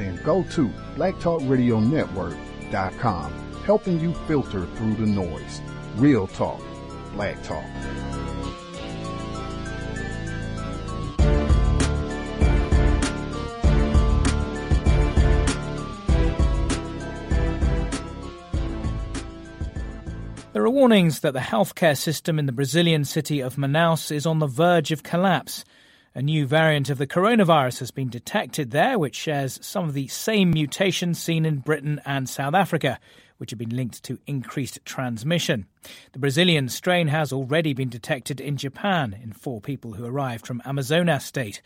Then go to blacktalkradionetwork.com, helping you filter through the noise. Real talk, black talk. There are warnings that the healthcare system in the Brazilian city of Manaus is on the verge of collapse. A new variant of the coronavirus has been detected there, which shares some of the same mutations seen in Britain and South Africa, which have been linked to increased transmission. The Brazilian strain has already been detected in Japan in four people who arrived from Amazonas state.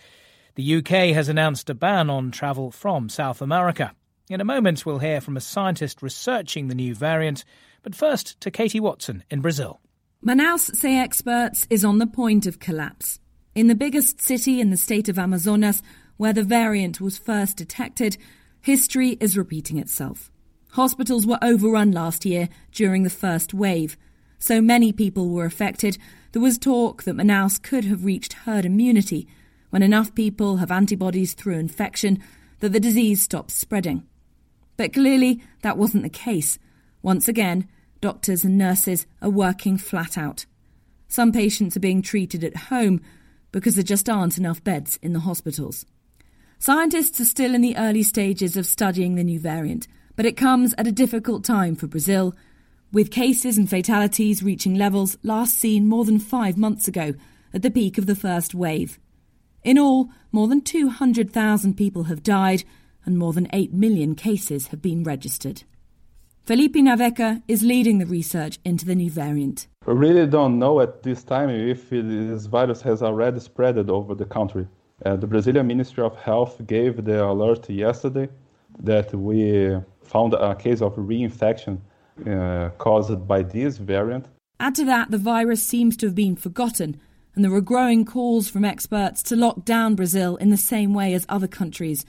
The UK has announced a ban on travel from South America. In a moment, we'll hear from a scientist researching the new variant, but first to Katie Watson in Brazil. Manaus, say experts, is on the point of collapse. In the biggest city in the state of Amazonas, where the variant was first detected, history is repeating itself. Hospitals were overrun last year during the first wave. So many people were affected, there was talk that Manaus could have reached herd immunity when enough people have antibodies through infection that the disease stops spreading. But clearly, that wasn't the case. Once again, doctors and nurses are working flat out. Some patients are being treated at home because there just aren't enough beds in the hospitals. Scientists are still in the early stages of studying the new variant, but it comes at a difficult time for Brazil, with cases and fatalities reaching levels last seen more than five months ago at the peak of the first wave. In all, more than 200,000 people have died and more than 8 million cases have been registered. Felipe Naveca is leading the research into the new variant. We really don't know at this time if this virus has already spread over the country. Uh, the Brazilian Ministry of Health gave the alert yesterday that we found a case of reinfection uh, caused by this variant. Add to that, the virus seems to have been forgotten, and there are growing calls from experts to lock down Brazil in the same way as other countries.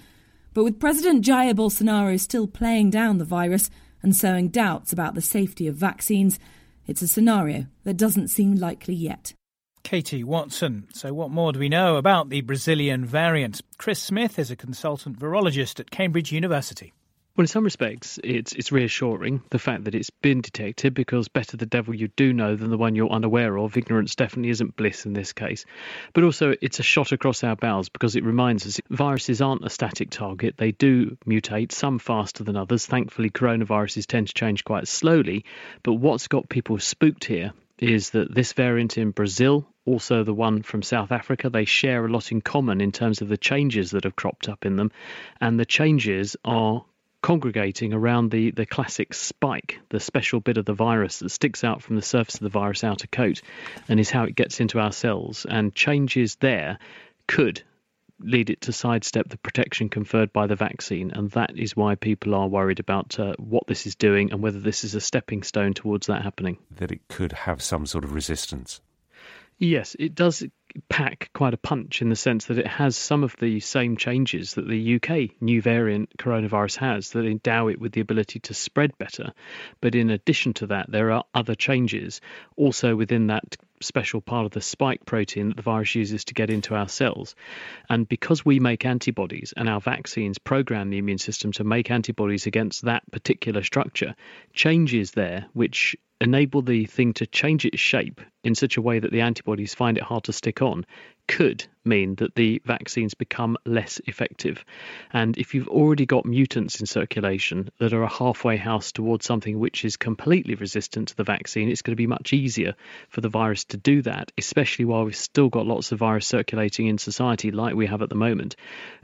But with President Jair Bolsonaro still playing down the virus, and sowing doubts about the safety of vaccines, it's a scenario that doesn't seem likely yet. Katie Watson. So, what more do we know about the Brazilian variant? Chris Smith is a consultant virologist at Cambridge University. Well, in some respects, it's it's reassuring the fact that it's been detected because better the devil you do know than the one you're unaware of. Ignorance definitely isn't bliss in this case, but also it's a shot across our bows because it reminds us viruses aren't a static target. They do mutate, some faster than others. Thankfully, coronaviruses tend to change quite slowly. But what's got people spooked here is that this variant in Brazil, also the one from South Africa, they share a lot in common in terms of the changes that have cropped up in them, and the changes are congregating around the, the classic spike, the special bit of the virus that sticks out from the surface of the virus outer coat and is how it gets into our cells. And changes there could lead it to sidestep the protection conferred by the vaccine. And that is why people are worried about uh, what this is doing and whether this is a stepping stone towards that happening. That it could have some sort of resistance. Yes, it does pack quite a punch in the sense that it has some of the same changes that the UK new variant coronavirus has that endow it with the ability to spread better. But in addition to that, there are other changes also within that special part of the spike protein that the virus uses to get into our cells. And because we make antibodies and our vaccines program the immune system to make antibodies against that particular structure, changes there which enable the thing to change its shape in such a way that the antibodies find it hard to stick on could mean that the vaccines become less effective. And if you've already got mutants in circulation that are a halfway house towards something which is completely resistant to the vaccine, it's going to be much easier for the virus to do that, especially while we've still got lots of virus circulating in society like we have at the moment,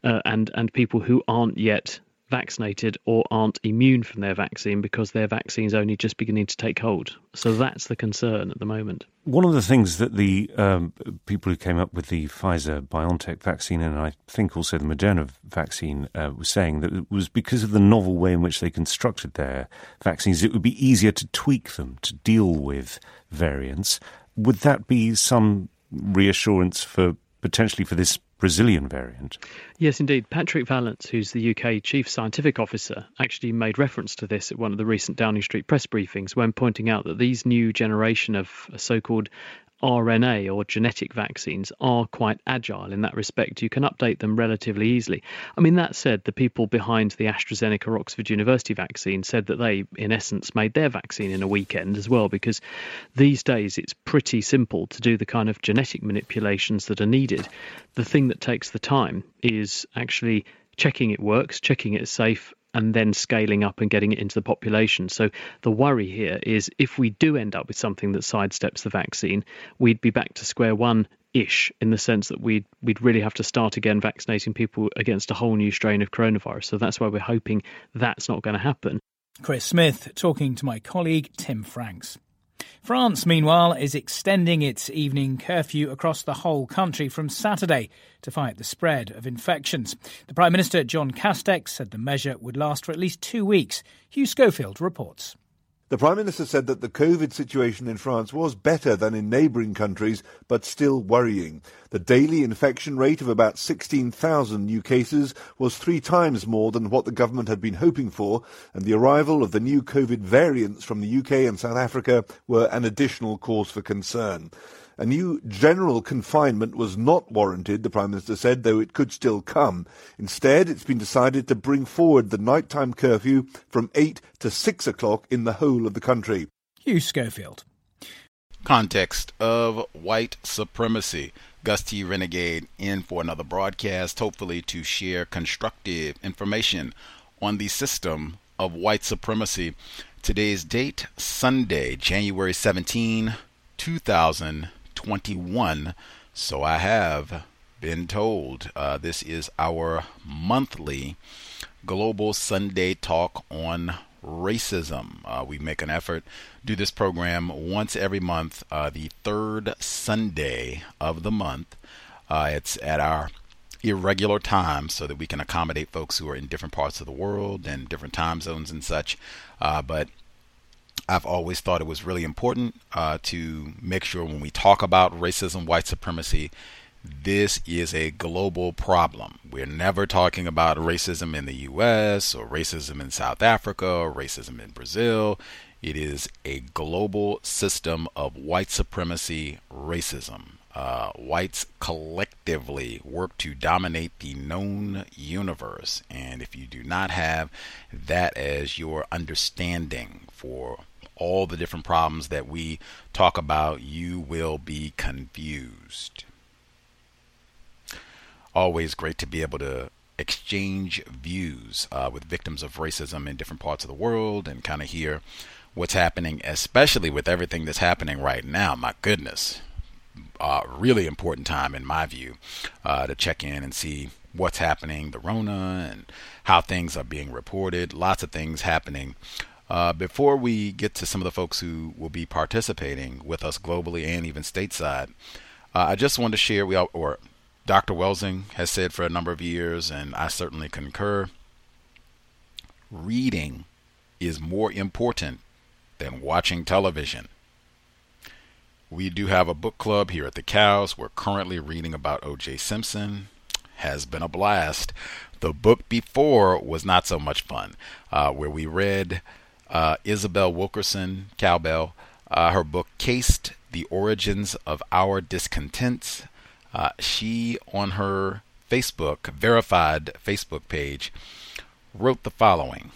uh, and and people who aren't yet vaccinated or aren't immune from their vaccine because their vaccine's only just beginning to take hold. So that's the concern at the moment. One of the things that the um, people who came up with the Pfizer BioNTech vaccine and I think also the Moderna vaccine uh, was saying that it was because of the novel way in which they constructed their vaccines, it would be easier to tweak them to deal with variants. Would that be some reassurance for potentially for this Brazilian variant. Yes, indeed. Patrick Vallance, who's the UK Chief Scientific Officer, actually made reference to this at one of the recent Downing Street press briefings when pointing out that these new generation of uh, so called RNA or genetic vaccines are quite agile in that respect. You can update them relatively easily. I mean, that said, the people behind the AstraZeneca Oxford University vaccine said that they, in essence, made their vaccine in a weekend as well, because these days it's pretty simple to do the kind of genetic manipulations that are needed. The thing that takes the time is actually checking it works, checking it's safe, and then scaling up and getting it into the population. So the worry here is if we do end up with something that sidesteps the vaccine, we'd be back to square one ish in the sense that we'd we'd really have to start again vaccinating people against a whole new strain of coronavirus. So that's why we're hoping that's not going to happen. Chris Smith talking to my colleague Tim Franks. France, meanwhile, is extending its evening curfew across the whole country from Saturday to fight the spread of infections. The Prime Minister, Jean Castex, said the measure would last for at least two weeks. Hugh Schofield reports. The Prime Minister said that the COVID situation in France was better than in neighbouring countries, but still worrying. The daily infection rate of about 16,000 new cases was three times more than what the government had been hoping for, and the arrival of the new COVID variants from the UK and South Africa were an additional cause for concern. A new general confinement was not warranted, the Prime Minister said, though it could still come. Instead, it's been decided to bring forward the nighttime curfew from 8 to 6 o'clock in the whole of the country. Hugh Schofield. Context of white supremacy. Gus T. Renegade in for another broadcast, hopefully to share constructive information on the system of white supremacy. Today's date, Sunday, January 17, 2000. 21. So I have been told. Uh, this is our monthly Global Sunday Talk on Racism. Uh, we make an effort do this program once every month, uh, the third Sunday of the month. Uh, it's at our irregular time so that we can accommodate folks who are in different parts of the world and different time zones and such. Uh, but I've always thought it was really important uh, to make sure when we talk about racism, white supremacy, this is a global problem. We're never talking about racism in the US or racism in South Africa or racism in Brazil. It is a global system of white supremacy racism. Uh, whites collectively work to dominate the known universe. And if you do not have that as your understanding for all the different problems that we talk about, you will be confused. Always great to be able to exchange views uh, with victims of racism in different parts of the world and kind of hear what's happening, especially with everything that's happening right now. My goodness. Uh, really important time, in my view, uh, to check in and see what's happening, the Rona, and how things are being reported. Lots of things happening uh, before we get to some of the folks who will be participating with us globally and even stateside, uh, I just wanted to share. We all, or Dr. Welsing has said for a number of years, and I certainly concur. Reading is more important than watching television. We do have a book club here at the Cows. We're currently reading about O.J. Simpson. Has been a blast. The book before was not so much fun, uh, where we read uh, Isabel Wilkerson Cowbell, uh, her book Caste The Origins of Our Discontents. Uh, she, on her Facebook, verified Facebook page, wrote the following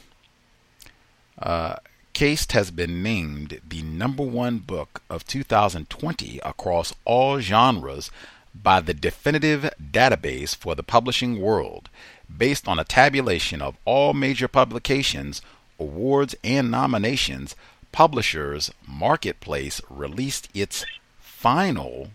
uh, Caste has been named the number one book of 2020 across all genres by the Definitive Database for the Publishing World, based on a tabulation of all major publications awards and nominations, Publishers Marketplace released its final,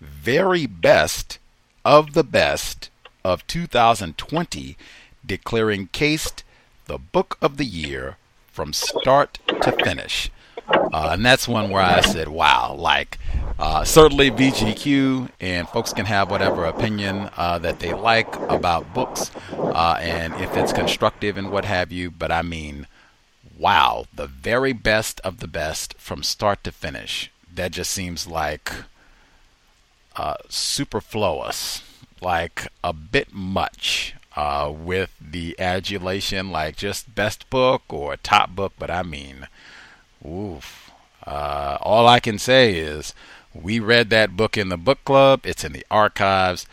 very best of the best of 2020 declaring Caste the book of the year from start to finish. Uh, and that's one where I said, wow, like, uh, certainly VGQ, and folks can have whatever opinion uh, that they like about books, uh, and if it's constructive and what have you. But I mean, wow, the very best of the best from start to finish. That just seems like uh, superfluous, like a bit much uh, with the adulation, like just best book or top book. But I mean, oof. Uh, all I can say is we read that book in the book club. It's in the archives.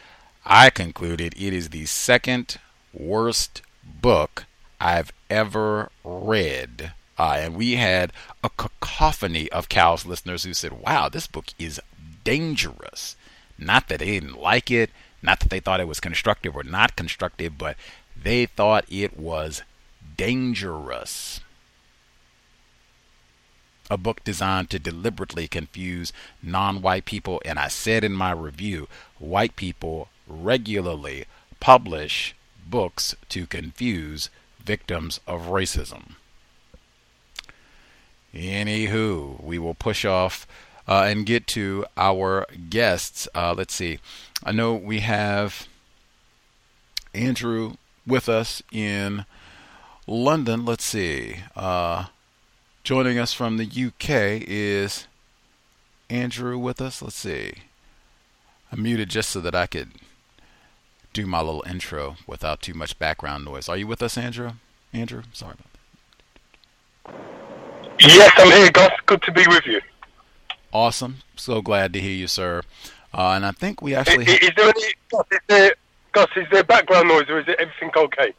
I concluded it is the second worst book I've ever read. Uh, and we had a cacophony of Cows listeners who said, wow, this book is dangerous. Not that they didn't like it, not that they thought it was constructive or not constructive, but they thought it was dangerous. A book designed to deliberately confuse non white people. And I said in my review, white people regularly publish books to confuse victims of racism. Anywho, we will push off uh, and get to our guests. Uh, let's see. I know we have Andrew with us in London. Let's see. Uh, joining us from the UK is Andrew with us. Let's see. I muted just so that I could do my little intro without too much background noise. Are you with us, Andrew? Andrew, sorry about that. Yes, I'm here, Gus. Good to be with you. Awesome. So glad to hear you, sir. Uh, and I think we actually. Is, is, there any Gus, is there, Gus? Is there background noise, or is it everything okay?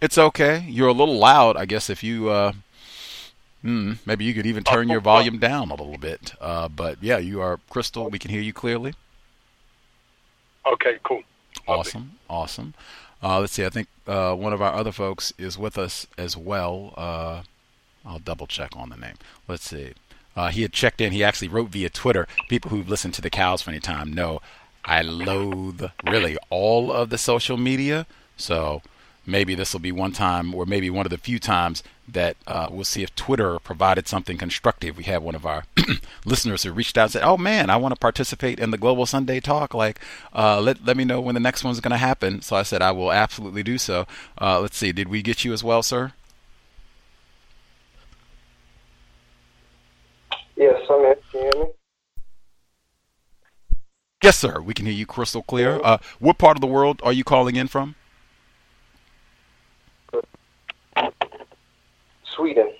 It's okay. You're a little loud, I guess. If you, uh, hmm, maybe you could even turn your volume down a little bit. Uh, but yeah, you are crystal. We can hear you clearly. Okay, cool. Awesome, awesome. Uh, let's see. I think uh, one of our other folks is with us as well. Uh, I'll double check on the name. Let's see. Uh, he had checked in. He actually wrote via Twitter. People who've listened to the cows for any time know I loathe really all of the social media. So maybe this will be one time, or maybe one of the few times that uh, we'll see if Twitter provided something constructive. We have one of our listeners who reached out and said, "Oh man, I want to participate in the Global Sunday Talk. Like, uh, let let me know when the next one's going to happen." So I said, "I will absolutely do so." Uh, let's see, did we get you as well, sir? Yes, I'm here. Can you hear me? Yes, sir. We can hear you crystal clear. Uh, what part of the world are you calling in from? Sweden.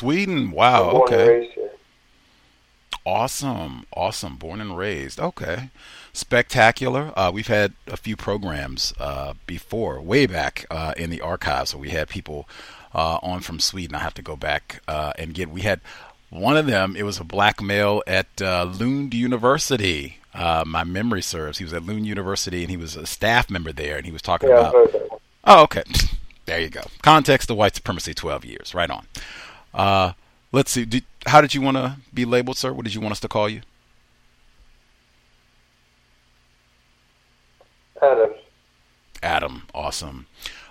Sweden. Wow. okay. Awesome. Awesome. Born and raised. Okay. Spectacular. Uh, we've had a few programs uh, before, way back uh, in the archives, where we had people uh, on from Sweden. I have to go back uh, and get. We had one of them. It was a black male at uh, Lund University. my memory serves. He was at Lund University, and he was a staff member there, and he was talking yeah, about. Oh, okay. There you go. Context of white supremacy, 12 years. Right on. Uh, let's see. Did, how did you want to be labeled, sir? What did you want us to call you? Adam. Adam. Awesome.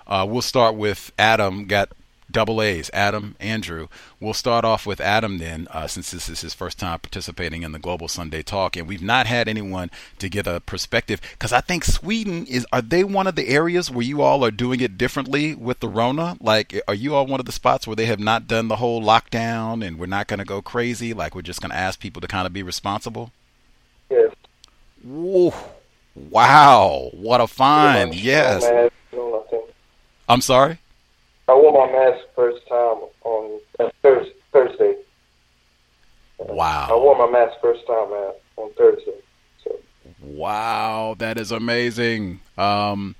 Uh, we'll start with Adam. Got double A's, Adam, Andrew. We'll start off with Adam then, uh, since this is his first time participating in the Global Sunday Talk, and we've not had anyone to get a perspective because I think Sweden is. Are they one of the areas where you all are doing it differently with the Rona? Like, are you all one of the spots where they have not done the whole lockdown and we're not going to go crazy? Like, we're just going to ask people to kind of be responsible? Yes. Whoa. Wow, what a find! Yes. I'm sorry. I wore my mask first time on uh, Thursday. Wow. I wore my mask first time uh, on Thursday. So. Wow, that is amazing. Um,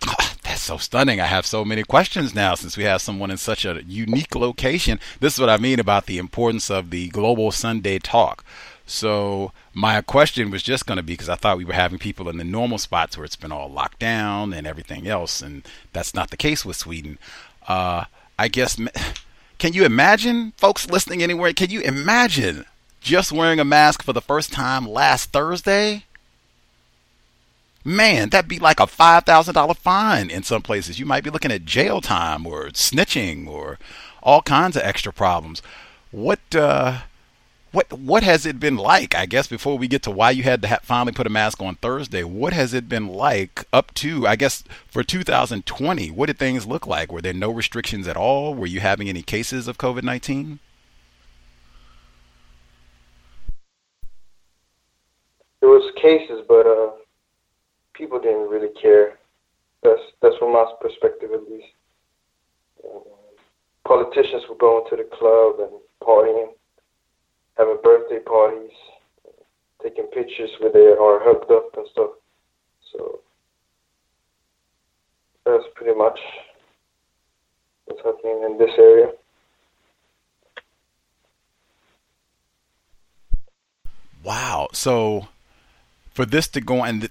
that's so stunning. I have so many questions now since we have someone in such a unique location. This is what I mean about the importance of the Global Sunday Talk. So my question was just going to be because I thought we were having people in the normal spots where it's been all locked down and everything else, and that's not the case with Sweden. Uh, I guess, can you imagine, folks listening anywhere? Can you imagine just wearing a mask for the first time last Thursday? man, that'd be like a five thousand dollar fine in some places. You might be looking at jail time or snitching or all kinds of extra problems. What uh, what what has it been like? I guess before we get to why you had to ha- finally put a mask on Thursday, what has it been like up to I guess for 2020? What did things look like? Were there no restrictions at all? Were you having any cases of COVID 19? There was cases, but uh, people didn't really care. That's that's from my perspective, at least. Um, politicians were going to the club and partying, having birthday parties, taking pictures where they are hooked up and stuff. So that's pretty much what's happening in this area. Wow. So for this to go and the,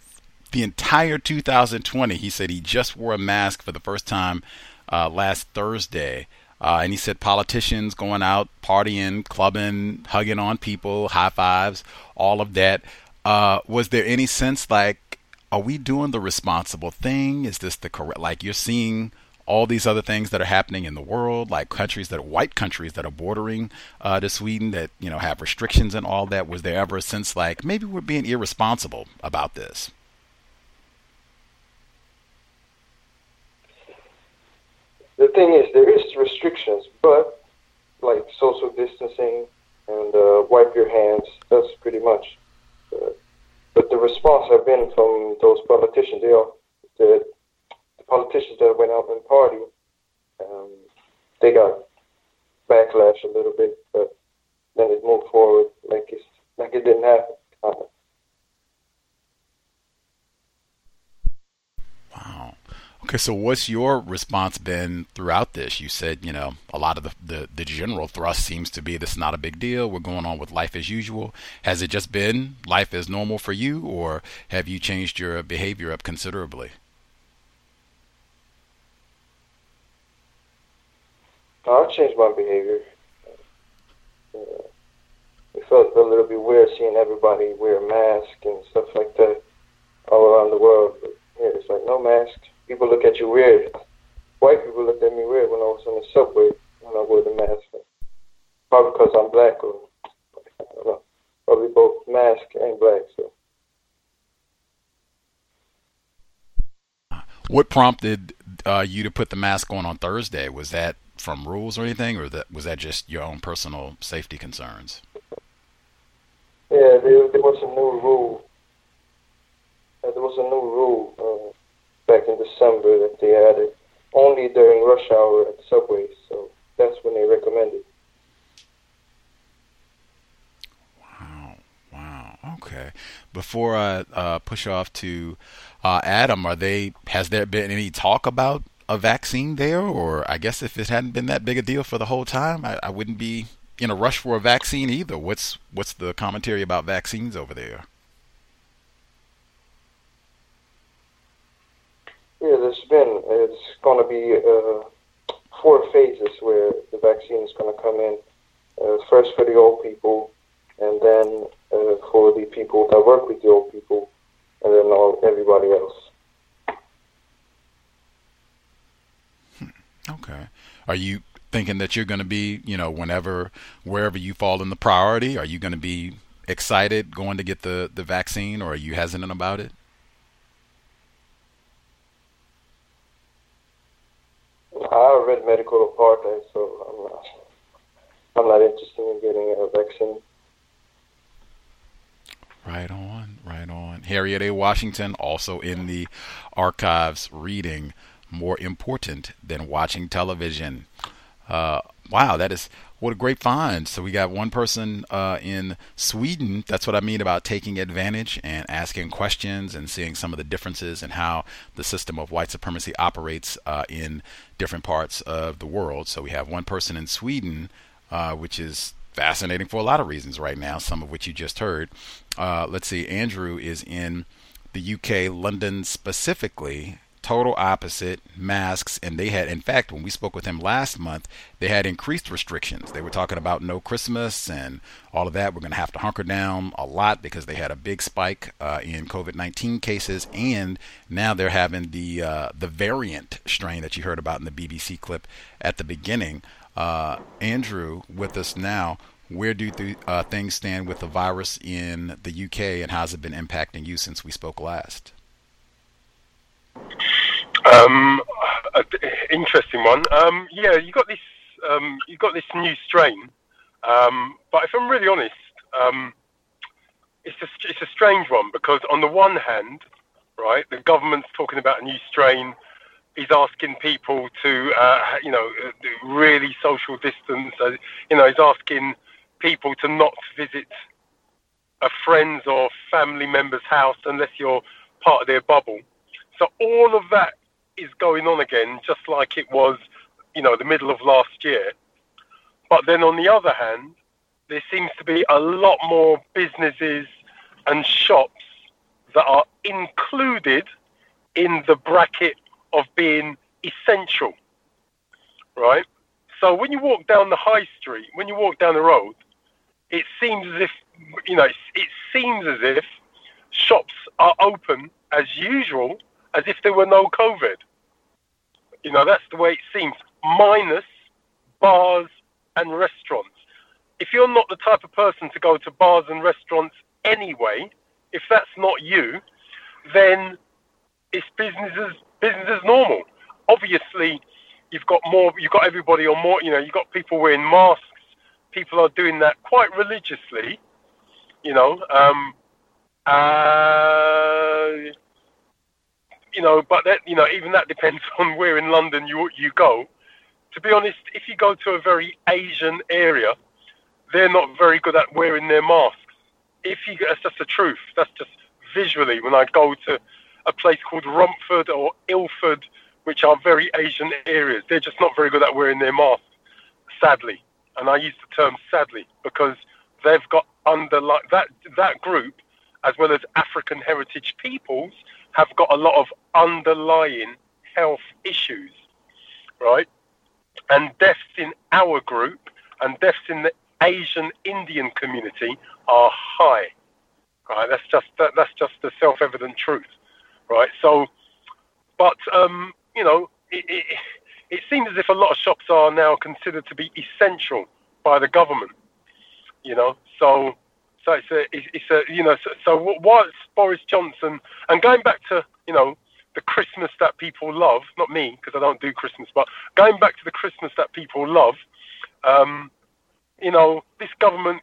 the entire 2020, he said he just wore a mask for the first time uh, last Thursday. Uh, and he said politicians going out, partying, clubbing, hugging on people, high fives, all of that. Uh, was there any sense like, are we doing the responsible thing? Is this the correct? Like you're seeing all these other things that are happening in the world, like countries that are white countries that are bordering uh, to Sweden that you know have restrictions and all that. Was there ever a sense like maybe we're being irresponsible about this? The thing is, there is restrictions, but like social distancing and uh, wipe your hands. That's pretty much. Uh, but the response I've been from those politicians. They are the, the politicians that went out and party. Um, they got backlash a little bit, but then it moved forward like it's like it didn't happen. Kind of. Okay, so what's your response been throughout this? You said, you know, a lot of the, the, the, general thrust seems to be this is not a big deal. We're going on with life as usual. Has it just been life as normal for you, or have you changed your behavior up considerably? I've changed my behavior. Uh, it felt a little bit weird seeing everybody wear masks and stuff like that all around the world. But yeah, it's like no mask. People look at you weird. White people looked at me weird when I was on the subway when I wore the mask. Probably because I'm black or I don't know. Probably both mask and black. So. What prompted uh, you to put the mask on on Thursday? Was that from rules or anything, or that was that just your own personal safety concerns? Yeah, there, there was a new rule. Uh, there was a new rule uh, back in December that they added only during rush hour at subways. So that's when they recommended. Wow, wow, okay. Before I uh, push off to uh, Adam, are they? Has there been any talk about a vaccine there, or I guess if it hadn't been that big a deal for the whole time, I, I wouldn't be in a rush for a vaccine either. What's what's the commentary about vaccines over there? Yeah, there's been. It's going to be uh, four phases where the vaccine is going to come in. Uh, first for the old people, and then uh, for the people that work with the old people, and then all everybody else. Okay. Are you thinking that you're going to be, you know, whenever, wherever you fall in the priority, are you going to be excited going to get the, the vaccine or are you hesitant about it? I read Medical Apartheid, so I'm not, I'm not interested in getting a vaccine. Right on, right on. Harriet A. Washington, also in the archives, reading more important than watching television. Uh, wow, that is what a great find. So we got one person uh, in Sweden. That's what I mean about taking advantage and asking questions and seeing some of the differences in how the system of white supremacy operates uh, in different parts of the world. So we have one person in Sweden, uh, which is fascinating for a lot of reasons right now, some of which you just heard. Uh, let's see, Andrew is in the UK, London specifically total opposite masks. And they had, in fact, when we spoke with him last month, they had increased restrictions. They were talking about no Christmas and all of that. We're going to have to hunker down a lot because they had a big spike uh, in COVID 19 cases. And now they're having the, uh, the variant strain that you heard about in the BBC clip at the beginning. Uh, Andrew, with us now where do th- uh, things stand with the virus in the UK, and how's it been impacting you since we spoke last? Um, interesting one. Um, yeah, you got this. Um, you got this new strain, um, but if I'm really honest, um, it's a it's a strange one because on the one hand, right, the government's talking about a new strain. He's asking people to, uh, you know, really social distance. Uh, you know, he's asking people to not visit a friend's or family member's house unless you're part of their bubble. So all of that is going on again, just like it was, you know, the middle of last year. But then on the other hand, there seems to be a lot more businesses and shops that are included in the bracket of being essential, right? So when you walk down the high street, when you walk down the road, it seems as if, you know, it seems as if shops are open as usual, as if there were no COVID. You know, that's the way it seems, minus bars and restaurants. If you're not the type of person to go to bars and restaurants anyway, if that's not you, then it's business as business as normal. Obviously, you've got more. You've got everybody on more. You know, you've got people wearing masks. People are doing that quite religiously. You know, um, uh, you know, but that you know, even that depends on where in London you you go. To be honest, if you go to a very Asian area, they're not very good at wearing their masks. If you, that's just the truth. That's just visually when I go to a place called Romford or Ilford, which are very Asian areas, they're just not very good at wearing their masks. Sadly, and I use the term sadly because they've got under like that that group, as well as African heritage peoples, have got a lot of underlying health issues, right? And deaths in our group and deaths in the Asian Indian community are high, right? That's just that, that's just the self-evident truth, right? So, but um, you know, it, it, it seems as if a lot of shops are now considered to be essential by the government, you know. So so it's a, it's a, you know, so, so what's Boris Johnson and going back to, you know, the Christmas that people love, not me because I don't do Christmas, but going back to the Christmas that people love, um, you know, this government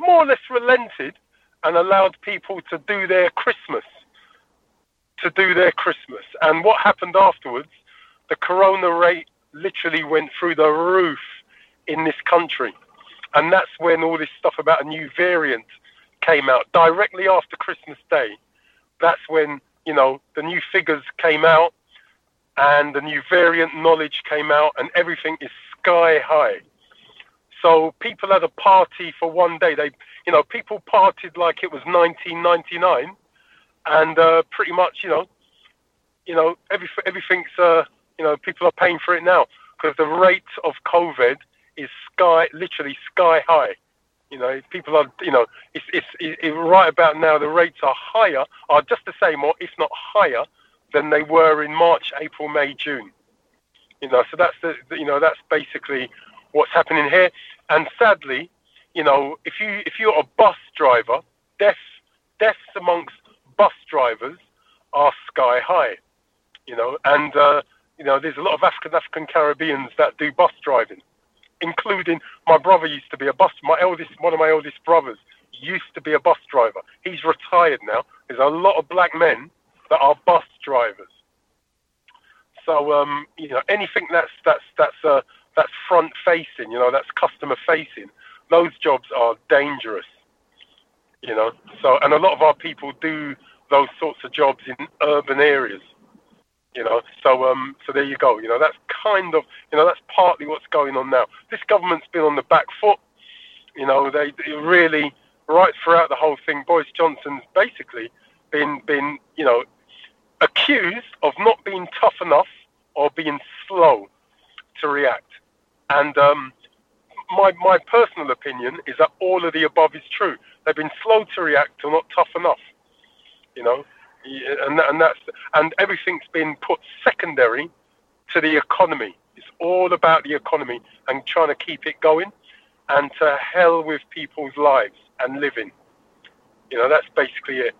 more or less relented and allowed people to do their Christmas, to do their Christmas. And what happened afterwards? The corona rate literally went through the roof in this country. And that's when all this stuff about a new variant came out directly after Christmas Day. That's when, you know, the new figures came out and the new variant knowledge came out and everything is sky high. So people had a party for one day. They, you know, people partied like it was 1999 and uh, pretty much, you know, you know, every, everything's, uh, you know, people are paying for it now because the rate of COVID is sky, literally sky high. You know, people are, you know, it's, it's, it's right about now the rates are higher, are just the same or if not higher than they were in March, April, May, June. You know, so that's the, you know, that's basically what's happening here. And sadly, you know, if you if you're a bus driver, deaths deaths amongst bus drivers are sky high. You know, and uh, you know, there's a lot of African African Caribbeans that do bus driving including my brother used to be a bus. My eldest, one of my eldest brothers, used to be a bus driver. He's retired now. There's a lot of black men that are bus drivers. So um, you know, anything that's that's that's uh, that's front facing, you know, that's customer facing. Those jobs are dangerous. You know, so and a lot of our people do those sorts of jobs in urban areas. You know, so um, so there you go. You know, that's kind of, you know, that's partly what's going on now. This government's been on the back foot. You know, they, they really right throughout the whole thing. Boris Johnson's basically been been, you know, accused of not being tough enough or being slow to react. And um, my my personal opinion is that all of the above is true. They've been slow to react or not tough enough. You know, and and that's and everything's been put secondary to the economy. It's all about the economy and trying to keep it going, and to hell with people's lives and living. You know, that's basically it.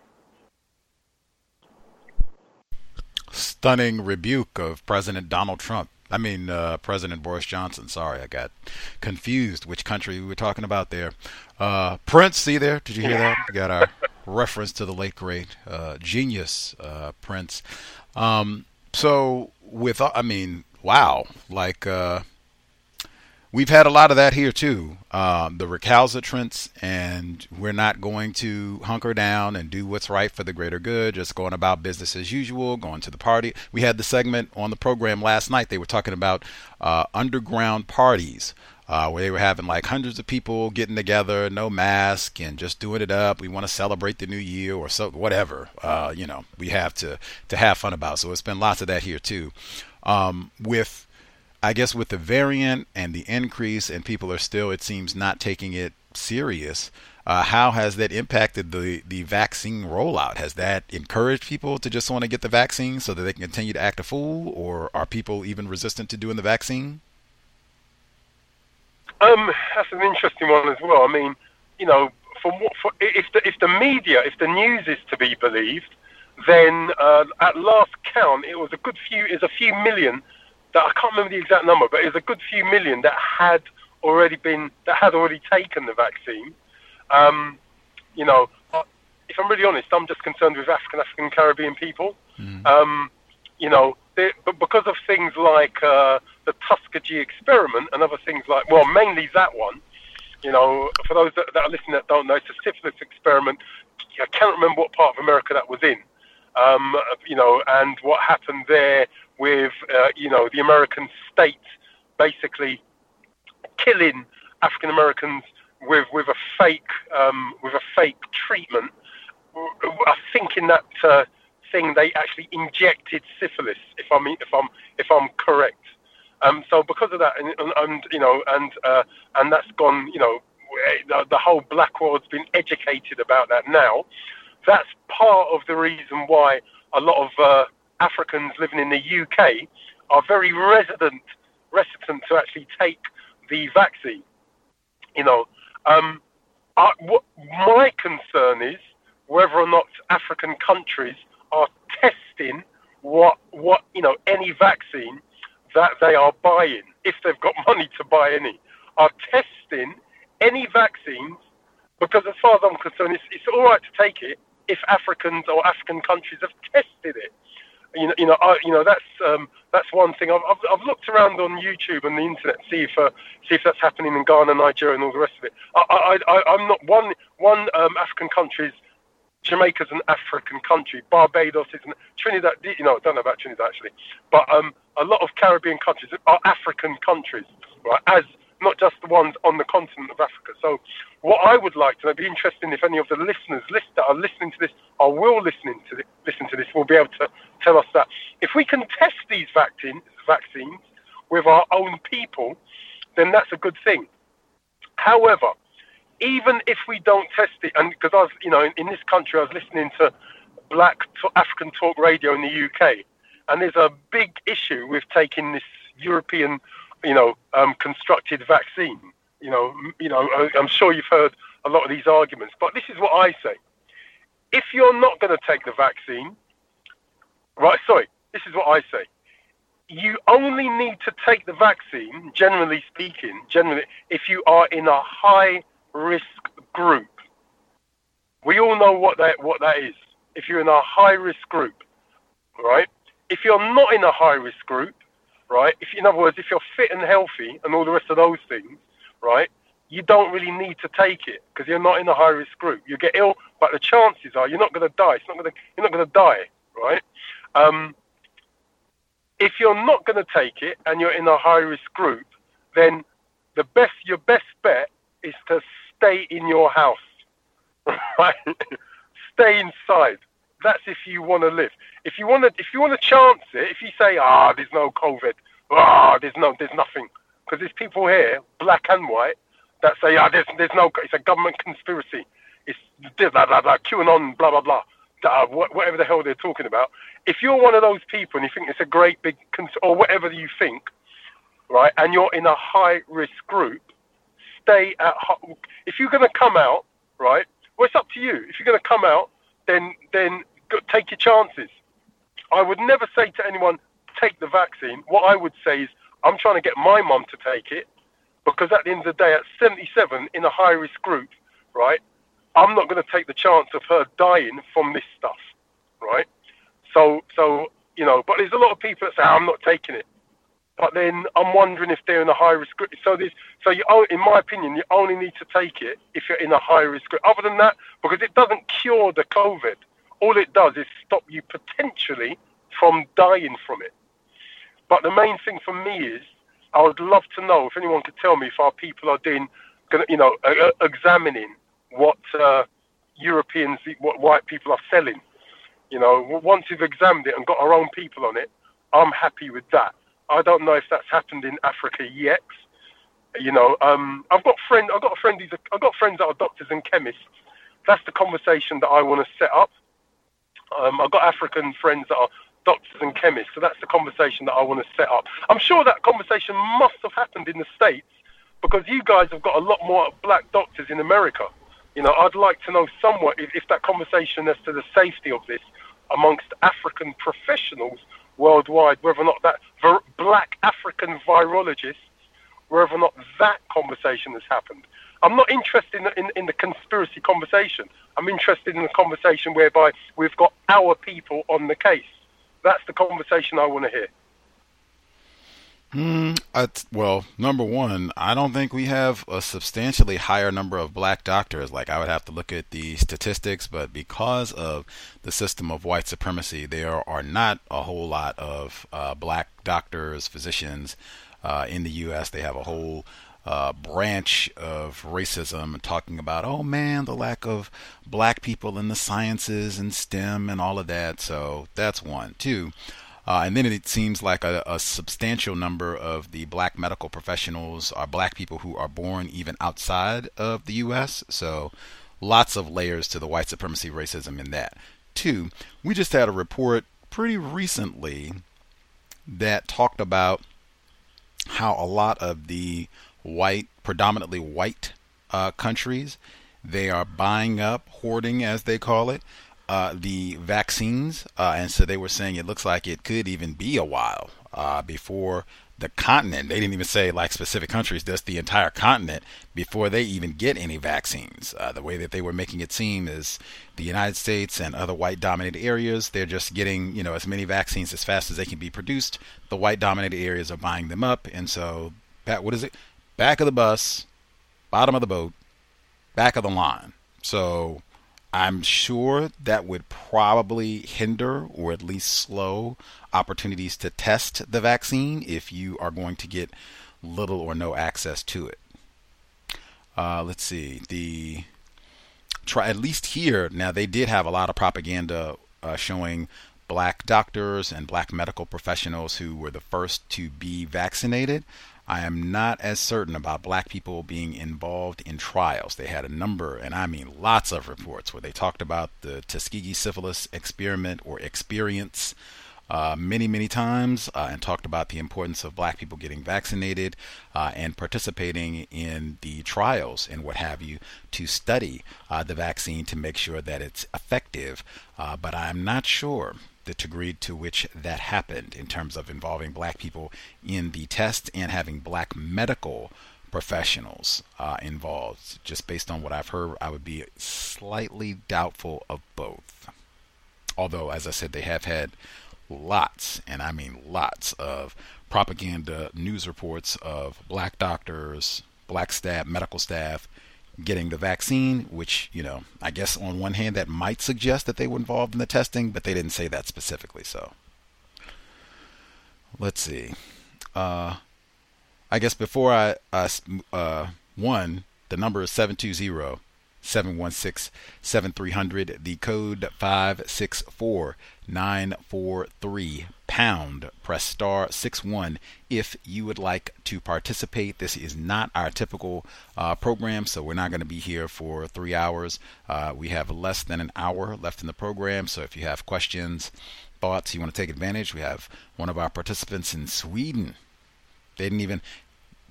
Stunning rebuke of President Donald Trump. I mean, uh, President Boris Johnson. Sorry, I got confused which country we were talking about there. Uh, Prince, see there? Did you hear that? We got our reference to the late great uh, genius uh, Prince. Um, so, with I mean, wow, like uh, we've had a lot of that here too. Um, the recalcitrance, and we're not going to hunker down and do what's right for the greater good, just going about business as usual, going to the party. We had the segment on the program last night. They were talking about uh, underground parties. Uh, where they were having like hundreds of people getting together, no mask, and just doing it up. We want to celebrate the new year or so, whatever. Uh, you know, we have to to have fun about. So it's been lots of that here too. Um, with I guess with the variant and the increase, and people are still, it seems, not taking it serious. Uh, how has that impacted the the vaccine rollout? Has that encouraged people to just want to get the vaccine so that they can continue to act a fool, or are people even resistant to doing the vaccine? Um, that's an interesting one as well. I mean, you know, for, for if the if the media, if the news is to be believed, then uh, at last count, it was a good few, is a few million that I can't remember the exact number, but it was a good few million that had already been that had already taken the vaccine. Um, you know, if I'm really honest, I'm just concerned with African African Caribbean people. Mm. Um, you know, they, but because of things like uh, the Tuskegee experiment and other things like, well, mainly that one. You know, for those that, that are listening that don't know, it's a syphilis experiment. I can't remember what part of America that was in. Um, you know, and what happened there with uh, you know the American state basically killing African Americans with with a fake um, with a fake treatment. I think in that uh, thing they actually injected syphilis, if I'm if I'm if I'm correct. Um, so because of that, and, and, and you know, and uh, and that's gone, you know, the, the whole black world's been educated about that now. That's part of the reason why a lot of uh, Africans living in the UK are very resident, reticent to actually take the vaccine. You know, um, I, what my concern is whether or not African countries are testing what what you know any vaccine that they are buying, if they've got money to buy any, are testing any vaccines because as far as I'm concerned, it's, it's all right to take it if Africans or African countries have tested it you know, you know, I, you know that's um, that's one thing. I've, I've, I've looked around on YouTube and the internet, see if uh, see if that's happening in Ghana, Nigeria, and all the rest of it. I, I, I am not one one um, African countries. Jamaica's an African country. Barbados is an Trinidad. You know, I don't know about Trinidad actually, but um, a lot of Caribbean countries are African countries, right? As not just the ones on the continent of Africa. So, what I would like to it'd be interesting if any of the listeners list, that are listening to this or will listening to this, listen to this will be able to tell us that if we can test these vaccines, vaccines with our own people, then that's a good thing. However, even if we don't test it, and because I was, you know, in, in this country, I was listening to Black African Talk Radio in the UK, and there's a big issue with taking this European you know, um, constructed vaccine. You know, you know, I'm sure you've heard a lot of these arguments, but this is what I say: if you're not going to take the vaccine, right? Sorry, this is what I say. You only need to take the vaccine, generally speaking, generally, if you are in a high risk group. We all know what that what that is. If you're in a high risk group, right? If you're not in a high risk group, right? If in other words, if you're fit and healthy and all the rest of those things, right? You don't really need to take it because you're not in a high risk group. You get ill, but the chances are you're not going to die. It's not going to, you're not going to die, right? Um, if you're not going to take it and you're in a high risk group, then the best, your best bet is to stay in your house, right? stay inside. that's if you want to live. If you want to, if you want to chance it, if you say, ah, there's no COVID, ah, there's no, there's nothing, because there's people here, black and white, that say, ah, there's, there's no, it's a government conspiracy, it's blah blah blah, blah QAnon, blah blah blah, uh, whatever the hell they're talking about. If you're one of those people and you think it's a great big, cons- or whatever you think, right, and you're in a high risk group, stay at home. If you're going to come out, right, well, it's up to you. If you're going to come out, then then take your chances. I would never say to anyone, take the vaccine. What I would say is, I'm trying to get my mum to take it because at the end of the day, at 77 in a high risk group, right, I'm not going to take the chance of her dying from this stuff, right? So, so you know, but there's a lot of people that say I'm not taking it. But then I'm wondering if they're in a high risk group. So this, so you, in my opinion, you only need to take it if you're in a high risk group. Other than that, because it doesn't cure the COVID, all it does is stop you potentially from dying from it. But the main thing for me is, I would love to know if anyone could tell me if our people are doing, you know, uh, examining what uh, Europeans, what white people are selling. You know, once you've examined it and got our own people on it, I'm happy with that. I don't know if that's happened in Africa yet. You know, um, I've got friend, I've got a friend who's, a, I've got friends that are doctors and chemists. That's the conversation that I want to set up. Um, I've got African friends that are doctors and chemists, so that's the conversation that I want to set up. I'm sure that conversation must have happened in the States because you guys have got a lot more black doctors in America. You know, I'd like to know somewhat if, if that conversation as to the safety of this amongst African professionals worldwide, whether or not that ver- black African virologists, whether or not that conversation has happened. I'm not interested in, in, in, the conspiracy conversation. I'm interested in the conversation whereby we've got our people on the case. That's the conversation I want to hear. Hmm. well, number one, I don't think we have a substantially higher number of black doctors. Like I would have to look at the statistics, but because of the system of white supremacy, there are not a whole lot of uh, black doctors, physicians uh, in the U.S. They have a whole uh, branch of racism talking about, oh man, the lack of black people in the sciences and STEM and all of that. So that's one. Two. Uh, and then it seems like a, a, substantial number of the black medical professionals are black people who are born even outside of the U.S. So lots of layers to the white supremacy racism in that. Two, we just had a report pretty recently that talked about how a lot of the white, predominantly white uh, countries, they are buying up, hoarding as they call it, uh, the vaccines, uh, and so they were saying it looks like it could even be a while uh, before the continent. They didn't even say like specific countries, just the entire continent before they even get any vaccines. Uh, the way that they were making it seem is the United States and other white-dominated areas, they're just getting you know as many vaccines as fast as they can be produced. The white-dominated areas are buying them up, and so what is it? Back of the bus, bottom of the boat, back of the line. So I'm sure that would probably hinder or at least slow opportunities to test the vaccine if you are going to get little or no access to it. Uh, let's see. The try at least here now they did have a lot of propaganda uh, showing black doctors and black medical professionals who were the first to be vaccinated. I am not as certain about black people being involved in trials. They had a number, and I mean lots of reports, where they talked about the Tuskegee syphilis experiment or experience uh, many, many times uh, and talked about the importance of black people getting vaccinated uh, and participating in the trials and what have you to study uh, the vaccine to make sure that it's effective. Uh, but I'm not sure the degree to which that happened in terms of involving black people in the test and having black medical professionals uh, involved. Just based on what I've heard, I would be slightly doubtful of both. Although, as I said, they have had lots, and I mean lots, of propaganda news reports of black doctors, black staff, medical staff getting the vaccine, which, you know, I guess on one hand that might suggest that they were involved in the testing, but they didn't say that specifically. So let's see. Uh, I guess before I, uh, uh, one, the number is 720 716 7300. The code 564943 pound. Press star 61 if you would like to participate. This is not our typical uh, program, so we're not going to be here for three hours. Uh, we have less than an hour left in the program, so if you have questions, thoughts, you want to take advantage, we have one of our participants in Sweden. They didn't even.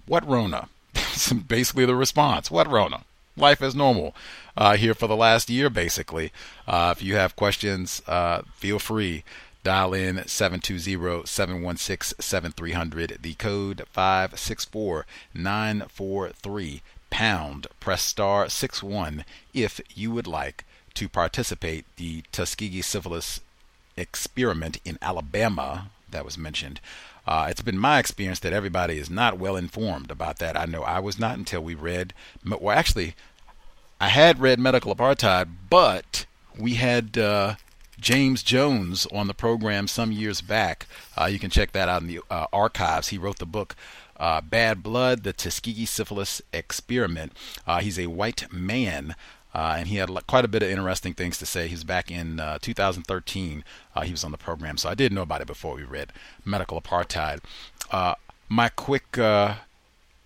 What Rona? That's basically the response. What Rona? Life as normal uh, here for the last year, basically. Uh, if you have questions, uh, feel free. Dial in 720-716-7300. The code 564943 pound. Press star 61 if you would like to participate. The Tuskegee syphilis experiment in Alabama that was mentioned uh, it's been my experience that everybody is not well informed about that. I know I was not until we read, well, actually, I had read Medical Apartheid, but we had uh, James Jones on the program some years back. Uh, you can check that out in the uh, archives. He wrote the book. Uh, Bad Blood, the Tuskegee Syphilis Experiment. Uh, he's a white man uh, and he had quite a bit of interesting things to say. He was back in uh, 2013. Uh, he was on the program, so I didn't know about it before we read Medical Apartheid. Uh, my quick, uh,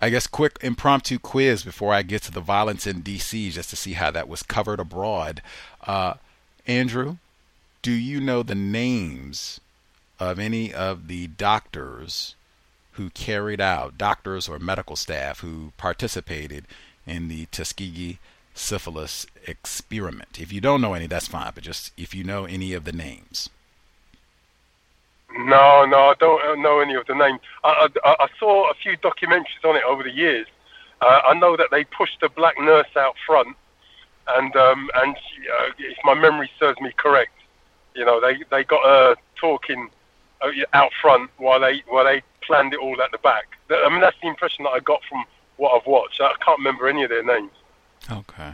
I guess, quick impromptu quiz before I get to the violence in D.C., just to see how that was covered abroad. Uh, Andrew, do you know the names of any of the doctors who carried out, doctors or medical staff who participated in the Tuskegee syphilis experiment. If you don't know any, that's fine, but just if you know any of the names. No, no, I don't know any of the names. I, I, I saw a few documentaries on it over the years. Uh, I know that they pushed a black nurse out front, and um, and uh, if my memory serves me correct, you know they they got her talking uh, out front while they while they planned it all at the back. I mean that's the impression that I got from what I've watched. I can't remember any of their names. Okay.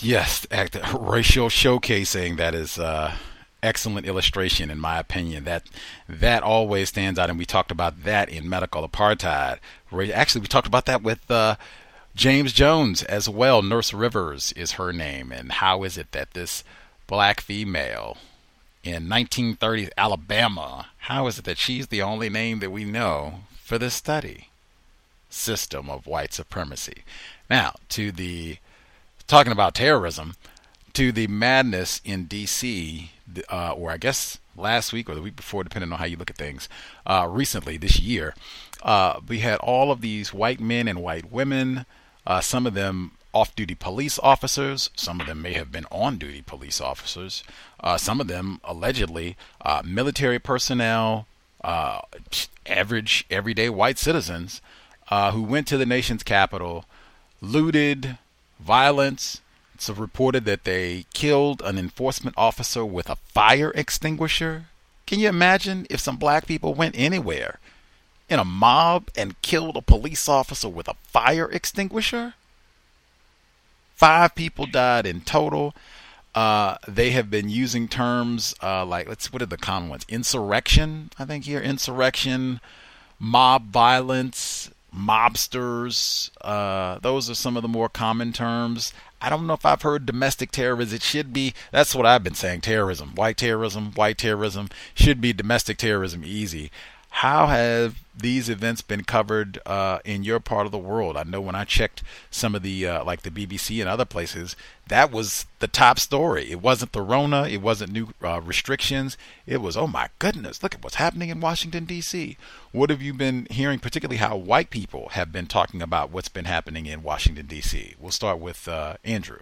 Yes, act, racial showcasing. That is uh, excellent illustration, in my opinion. That that always stands out, and we talked about that in medical apartheid. Actually, we talked about that with uh, James Jones as well. Nurse Rivers is her name, and how is it that this black female in 1930 Alabama, how is it that she's the only name that we know for this study? System of white supremacy. Now, to the talking about terrorism, to the madness in D.C., uh, or I guess last week or the week before, depending on how you look at things, uh, recently this year, uh, we had all of these white men and white women, uh, some of them off duty police officers, some of them may have been on duty police officers, uh, some of them allegedly uh, military personnel, average, everyday white citizens who went to the nation's capital looted, violence. It's reported that they killed an enforcement officer with a fire extinguisher. Can you imagine if some black people went anywhere in a mob and killed a police officer with a fire extinguisher? Five people died in total. Uh, they have been using terms uh, like let's what are the common ones? Insurrection, I think here, insurrection, mob violence, mobsters. Uh, those are some of the more common terms. I don't know if I've heard domestic terrorism. It should be, that's what I've been saying terrorism. White terrorism, white terrorism should be domestic terrorism easy. How have these events been covered uh, in your part of the world? I know when I checked some of the, uh, like the BBC and other places, that was the top story. It wasn't the Rona, it wasn't new uh, restrictions. It was, oh my goodness, look at what's happening in Washington, D.C. What have you been hearing, particularly how white people have been talking about what's been happening in Washington, D.C.? We'll start with uh, Andrew.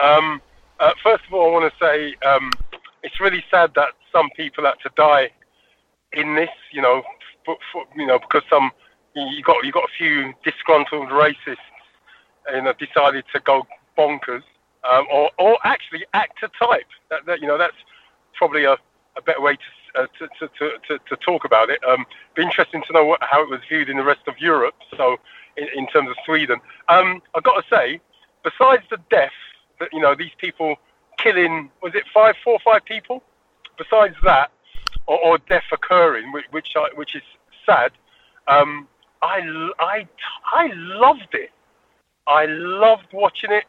Um, uh, first of all, I want to say um, it's really sad that some people had to die in this, you know, for, for, you know, because some you got you got a few disgruntled racists, you know, decided to go bonkers, um, or or actually act a type. That, that you know, that's probably a, a better way to, uh, to, to, to, to, talk about it. Um, be interesting to know what, how it was viewed in the rest of Europe. So, in, in terms of Sweden, um, I've got to say, besides the death that you know these people killing was it five, four, five people? Besides that, or, or death occurring, which which, which is sad. Um, I, I, I loved it. I loved watching it.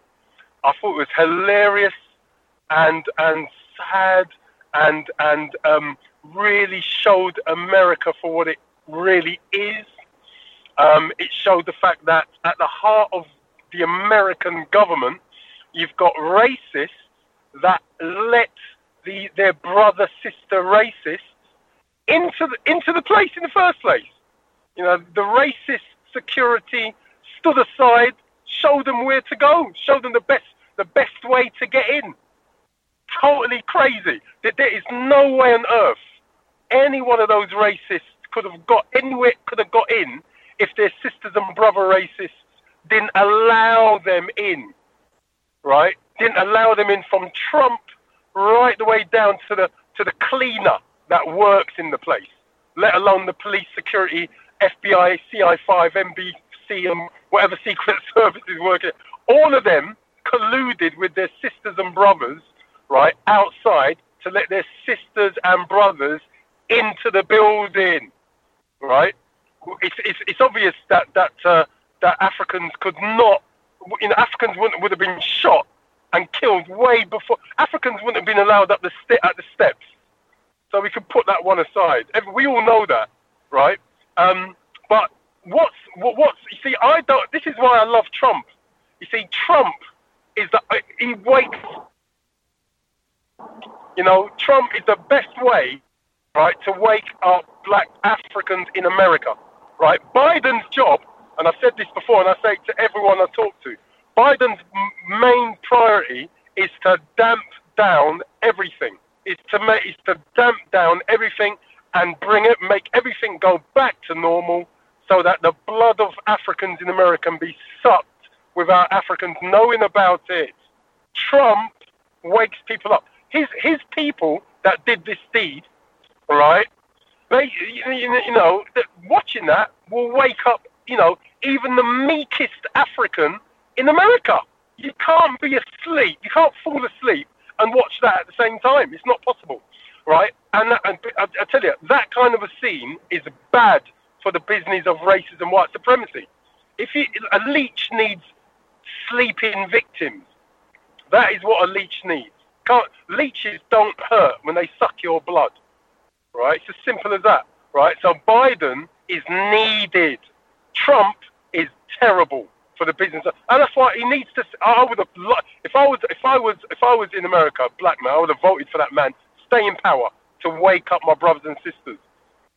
I thought it was hilarious and and sad and and um, really showed America for what it really is. Um, it showed the fact that at the heart of the American government, you've got racists that let the their brother sister racists into the into the place in the first place. You know, the racist security stood aside, showed them where to go, showed them the best the best way to get in. Totally crazy. That there is no way on earth any one of those racists could have got anywhere could have got in if their sisters and brother racists didn't allow them in. Right? Didn't allow them in from Trump right the way down to the to the cleaner that works in the place, let alone the police security, FBI, CI5, NBC, and whatever secret service is working. All of them colluded with their sisters and brothers, right, outside to let their sisters and brothers into the building, right? It's, it's, it's obvious that that uh, that Africans could not, you know, Africans would, would have been shot and killed way before. Africans wouldn't have been allowed up the st- at the steps. So we can put that one aside. We all know that, right? Um, but what's what, what's you see? I don't. This is why I love Trump. You see, Trump is that uh, he wakes. You know, Trump is the best way, right, to wake up black Africans in America, right? Biden's job, and I've said this before, and I say it to everyone I talk to. Biden's main priority is to damp down everything. Is to make is to damp down everything and bring it, make everything go back to normal, so that the blood of Africans in America can be sucked without Africans knowing about it. Trump wakes people up. His his people that did this deed, right? They, you know, watching that will wake up. You know, even the meekest African in America. You can't be asleep. You can't fall asleep and watch that at the same time. It's not possible, right? And, that, and I, I tell you, that kind of a scene is bad for the business of racism and white supremacy. If you, a leech needs sleeping victims, that is what a leech needs. Can't, leeches don't hurt when they suck your blood, right? It's as simple as that, right? So Biden is needed. Trump is terrible for the business, and that's why he needs to. I would have, if I was, if I was, if I was in America, black man, I would have voted for that man. Stay in power to wake up my brothers and sisters.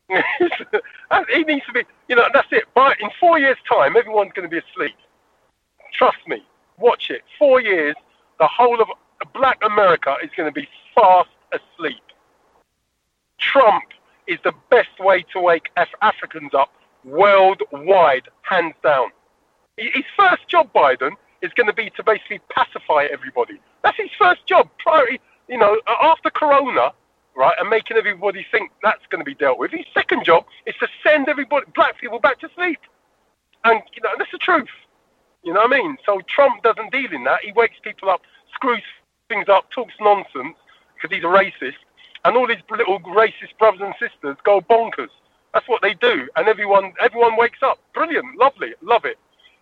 he needs to be, you know, that's it. But in four years' time, everyone's going to be asleep. Trust me. Watch it. Four years, the whole of black America is going to be fast asleep. Trump is the best way to wake Af- Africans up worldwide, hands down. His first job, Biden, is going to be to basically pacify everybody. That's his first job. Priority, you know, after Corona, right, and making everybody think that's going to be dealt with. His second job is to send everybody, black people, back to sleep. And you know, that's the truth. You know what I mean? So Trump doesn't deal in that. He wakes people up, screws things up, talks nonsense because he's a racist, and all his little racist brothers and sisters go bonkers. That's what they do, and everyone everyone wakes up. Brilliant, lovely, love it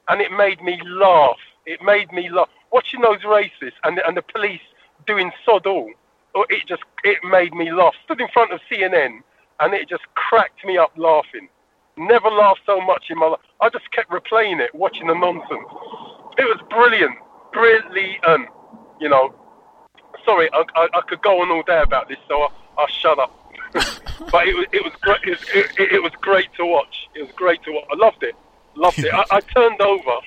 and it made me laugh. It made me laugh. Watching those races and the, and the police doing sod all, oh, it just it made me laugh. Stood in front of CNN and it just cracked me up laughing. Never laughed so much in my life. I just kept replaying it, watching the nonsense. It was brilliant, brilliant. You know, sorry, I, I, I could go on all day about this, so I, I'll shut up. but it was it was great. It it, it was great to watch. It was great to watch. I loved it. Loved it. I, I turned over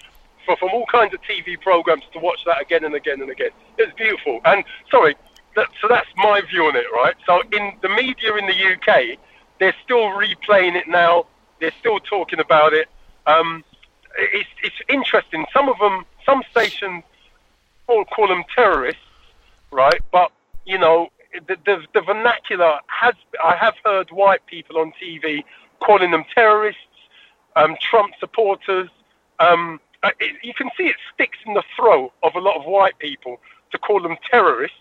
for, from all kinds of TV programs to watch that again and again and again. It was beautiful. And sorry, that, so that's my view on it, right? So in the media in the UK, they're still replaying it now. They're still talking about it. Um, it's, it's interesting. Some of them, some stations call, call them terrorists, right? But you know, the, the, the vernacular has. I have heard white people on TV calling them terrorists um, Trump supporters. Um, uh, it, you can see it sticks in the throat of a lot of white people to call them terrorists.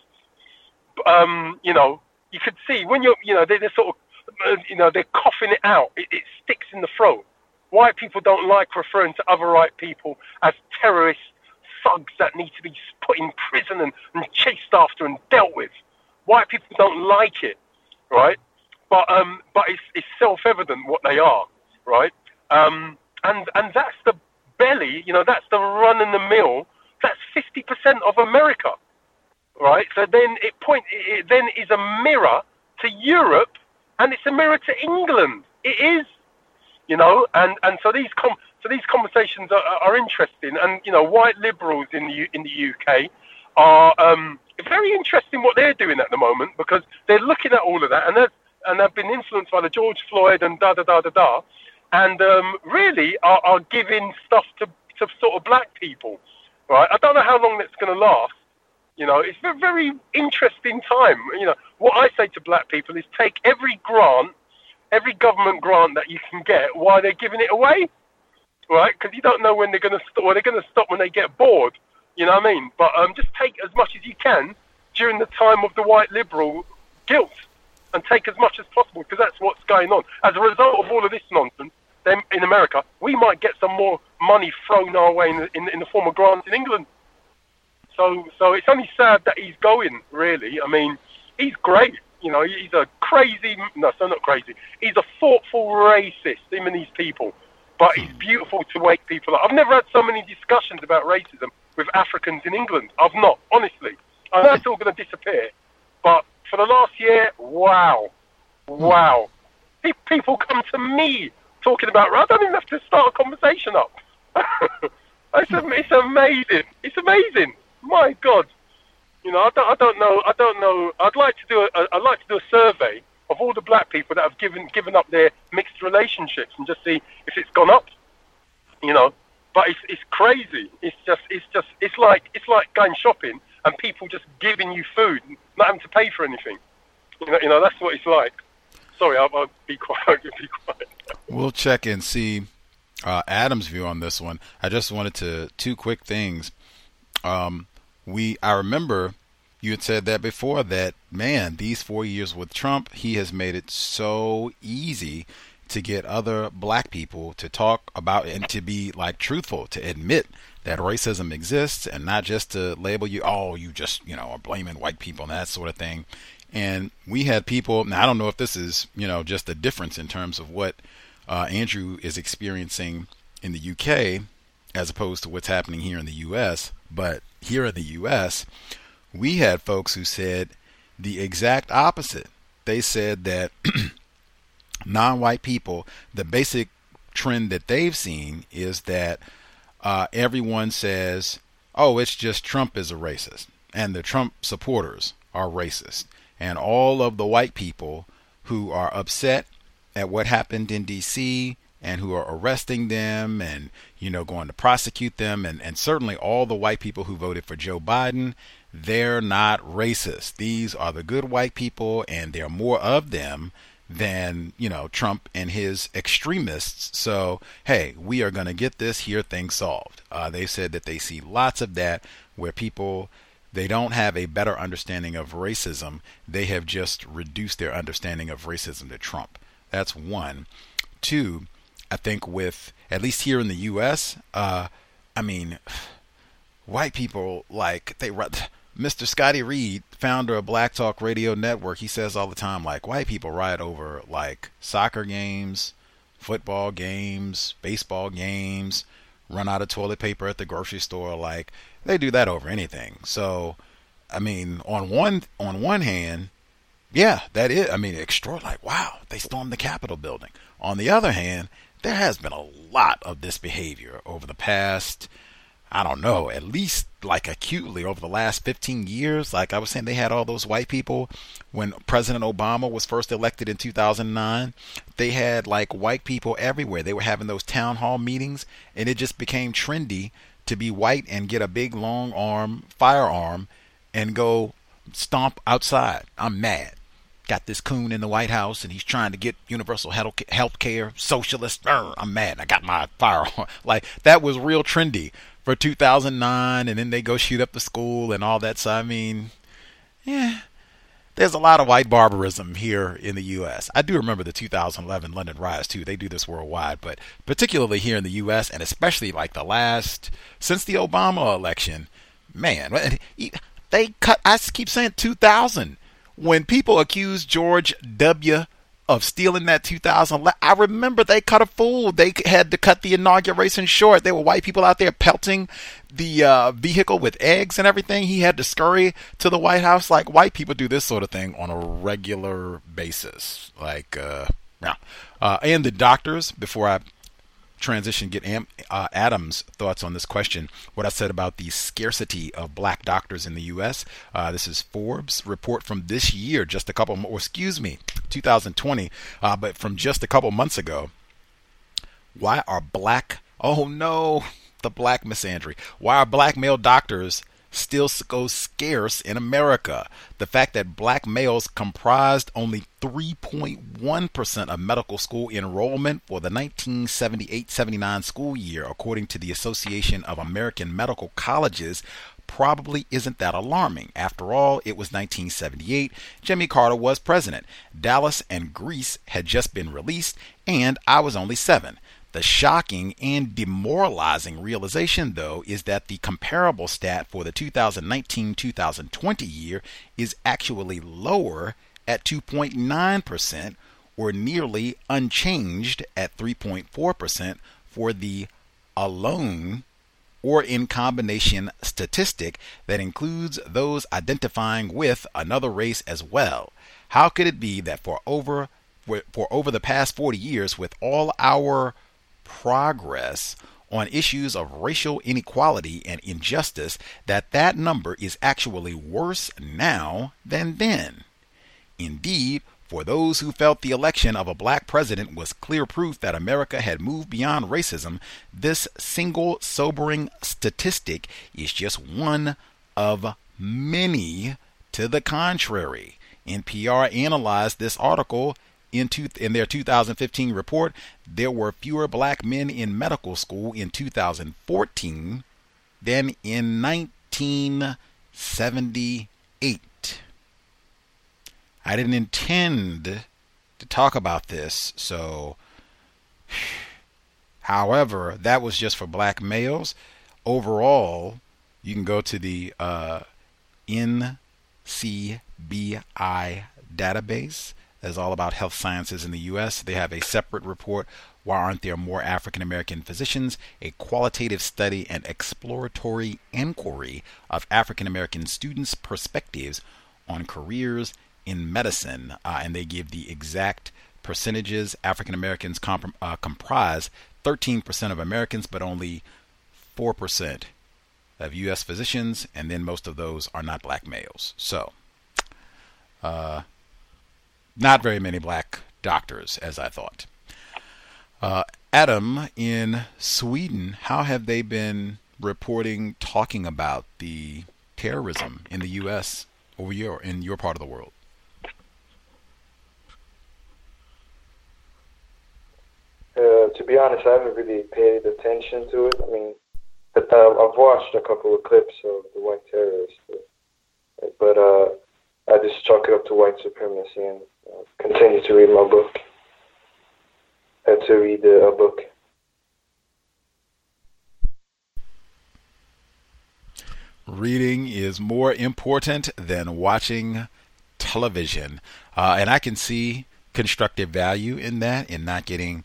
Um, you know, you could see when you're, you know, they're, they're sort of, uh, you know, they're coughing it out. It, it, sticks in the throat. White people don't like referring to other white people as terrorists, thugs that need to be put in prison and, and chased after and dealt with. White people don't like it, right? But um, but it's, it's self-evident what they are, right? Um, and and that's the belly, you know, that's the run in the mill. That's 50% of America, right? So then it point it then is a mirror to Europe, and it's a mirror to England. It is, you know, and and so these com- so these conversations are, are interesting, and you know, white liberals in the U- in the UK are um, very interesting what they're doing at the moment because they're looking at all of that, and and they've been influenced by the George Floyd and da da da da da, and um, really are, are giving stuff to to sort of black people, right? I don't know how long that's going to last. You know, it's a very interesting time. You know, what I say to black people is take every grant, every government grant that you can get while they're giving it away, right? Because you don't know when they're going to stop. They're going to stop when they get bored. You know what I mean? But um, just take as much as you can during the time of the white liberal guilt, and take as much as possible because that's what's going on. As a result of all of this nonsense, in America, we might get some more money thrown our way in the, in, in the form of grants in England. So, so it's only sad that he's going. Really, I mean, he's great. You know, he's a crazy. No, so not crazy. He's a thoughtful racist. Him and these people, but he's hmm. beautiful to wake people up. I've never had so many discussions about racism with Africans in England. I've not, honestly. I know it's all going to disappear, but for the last year, wow, wow. People come to me talking about. I don't even have to start a conversation up. it's, it's amazing. It's amazing. My God. You know, I don't, I don't know. I don't know. I'd like to do a, I'd like to do a survey of all the black people that have given given up their mixed relationships and just see if it's gone up. You know, but it's it's crazy. It's just it's just it's like it's like going shopping and people just giving you food, not having to pay for anything. You know, you know that's what it's like. Sorry, I'll, I'll be quiet. I'll be quiet. We'll check and see uh, Adam's view on this one. I just wanted to two quick things. Um, we I remember you had said that before that man these four years with Trump he has made it so easy to get other black people to talk about and to be like truthful to admit that racism exists and not just to label you oh you just you know are blaming white people and that sort of thing and we had people now i don't know if this is you know just a difference in terms of what uh, andrew is experiencing in the uk as opposed to what's happening here in the us but here in the us we had folks who said the exact opposite. They said that non-white people the basic trend that they've seen is that uh, everyone says oh it's just trump is a racist and the trump supporters are racist. And all of the white people who are upset at what happened in DC and who are arresting them and you know going to prosecute them and, and certainly all the white people who voted for Joe Biden they're not racist these are the good white people and there are more of them than you know Trump and his extremists so hey we are going to get this here thing solved uh, they said that they see lots of that where people they don't have a better understanding of racism. They have just reduced their understanding of racism to Trump. That's one. Two, I think with at least here in the U.S., uh, I mean, white people like they. Mr. Scotty Reed, founder of Black Talk Radio Network, he says all the time like white people riot over like soccer games, football games, baseball games, run out of toilet paper at the grocery store like they do that over anything. So, I mean, on one on one hand, yeah, that is. I mean, extraordinary. Like, wow, they stormed the Capitol building. On the other hand, there has been a lot of this behavior over the past. I don't know, at least like acutely over the last 15 years. Like I was saying, they had all those white people when President Obama was first elected in 2009. They had like white people everywhere. They were having those town hall meetings, and it just became trendy to be white and get a big long arm firearm and go stomp outside. I'm mad. Got this coon in the White House and he's trying to get universal health care, socialist. I'm mad. I got my firearm. Like that was real trendy for 2009 and then they go shoot up the school and all that. So I mean, yeah, there's a lot of white barbarism here in the U.S. I do remember the 2011 London riots too. They do this worldwide, but particularly here in the U.S. and especially like the last since the Obama election, man, they cut. I keep saying 2000 when people accused George W of stealing that 2000. I remember they cut a fool. They had to cut the inauguration short. There were white people out there pelting the uh, vehicle with eggs and everything. He had to scurry to the White House. Like white people do this sort of thing on a regular basis. Like, uh, yeah. Uh, and the doctors, before I transition, get Am, uh, Adam's thoughts on this question. What I said about the scarcity of black doctors in the U.S. Uh, this is Forbes report from this year, just a couple, or excuse me, 2020, uh, but from just a couple months ago. Why are black? Oh no, the black misandry. Why are black male doctors still goes scarce in America. The fact that black males comprised only 3.1% of medical school enrollment for the 1978 79 school year, according to the Association of American Medical Colleges, probably isn't that alarming. After all, it was 1978. Jimmy Carter was president. Dallas and Grease had just been released, and I was only seven. The shocking and demoralizing realization, though, is that the comparable stat for the 2019 2020 year is actually lower at 2.9%, or nearly unchanged at 3.4% for the alone or in combination statistic that includes those identifying with another race as well. How could it be that for over for over the past 40 years with all our progress on issues of racial inequality and injustice that that number is actually worse now than then. Indeed, for those who felt the election of a black president was clear proof that America had moved beyond racism, this single sobering statistic is just one of many to the contrary. NPR analyzed this article in, two, in their 2015 report, there were fewer black men in medical school in 2014 than in 1978. I didn't intend to talk about this, so. However, that was just for black males. Overall, you can go to the uh, NCBI database is all about health sciences in the U.S. They have a separate report, Why Aren't There More African American Physicians? A qualitative study and exploratory inquiry of African American students' perspectives on careers in medicine. Uh, and they give the exact percentages. African Americans comp- uh, comprise 13% of Americans, but only 4% of U.S. physicians, and then most of those are not black males. So, uh, not very many black doctors, as I thought. Uh, Adam, in Sweden, how have they been reporting, talking about the terrorism in the U.S. over your in your part of the world? Uh, to be honest, I haven't really paid attention to it. I mean, but uh, I've watched a couple of clips of the white terrorists, but, but uh, I just chalk it up to white supremacy and continue to read my book. Had to read uh, a book. Reading is more important than watching television. Uh, and I can see constructive value in that, in not getting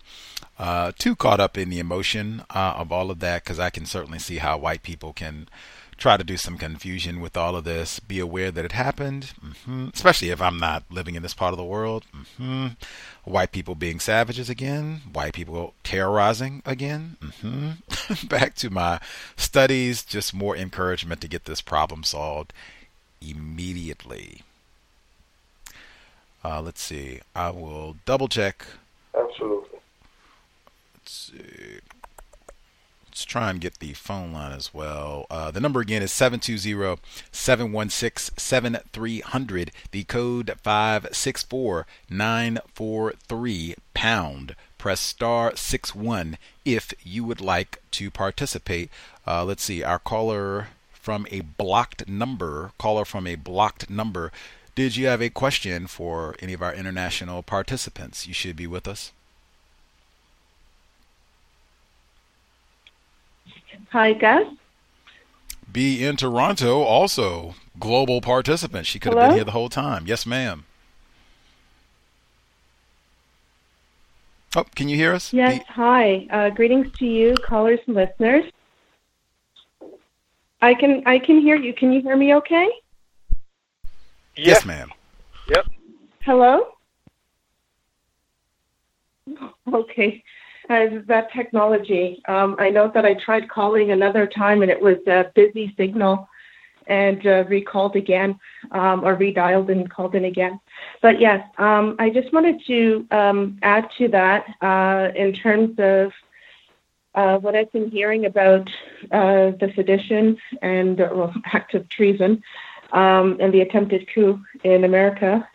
uh, too caught up in the emotion uh, of all of that, because I can certainly see how white people can try to do some confusion with all of this. Be aware that it happened, mm-hmm. especially if I'm not living in this part of the world. Mm-hmm. White people being savages again, white people terrorizing again. Mm-hmm. Back to my studies, just more encouragement to get this problem solved immediately. Uh, let's see. I will double check. Absolutely. Let's see. Let's try and get the phone line as well. Uh, the number again is 720 716 7300. The code 564 943 pound. Press star 61 if you would like to participate. Uh, let's see, our caller from a blocked number, caller from a blocked number did you have a question for any of our international participants? You should be with us. Hi, Gus. Be in Toronto, also global participant. She could have been here the whole time. Yes, ma'am. Oh, can you hear us? Yes, hi. Uh, greetings to you, callers and listeners. I can I can hear you. Can you hear me okay? Yes, ma'am. Yep. Hello? Okay. Uh, that technology. Um, I know that I tried calling another time and it was a busy signal and uh, recalled again um, or redialed and called in again. But yes, um, I just wanted to um, add to that uh, in terms of uh, what I've been hearing about uh, the sedition and uh, well, act of treason um, and the attempted coup in America.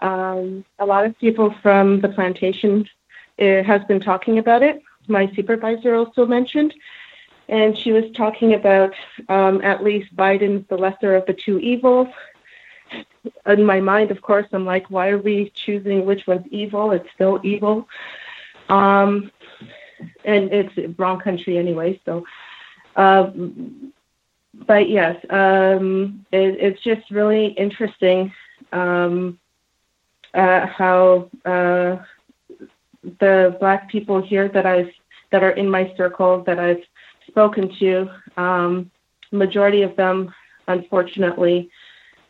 Um, a lot of people from the plantation has been talking about it. My supervisor also mentioned, and she was talking about um, at least Biden's the lesser of the two evils. In my mind, of course, I'm like, why are we choosing which one's evil? It's still evil. Um, and it's wrong country anyway. So, um, but yes, um, it, it's just really interesting um, uh, how uh, the black people here that I've that are in my circle that I've spoken to, um, majority of them, unfortunately,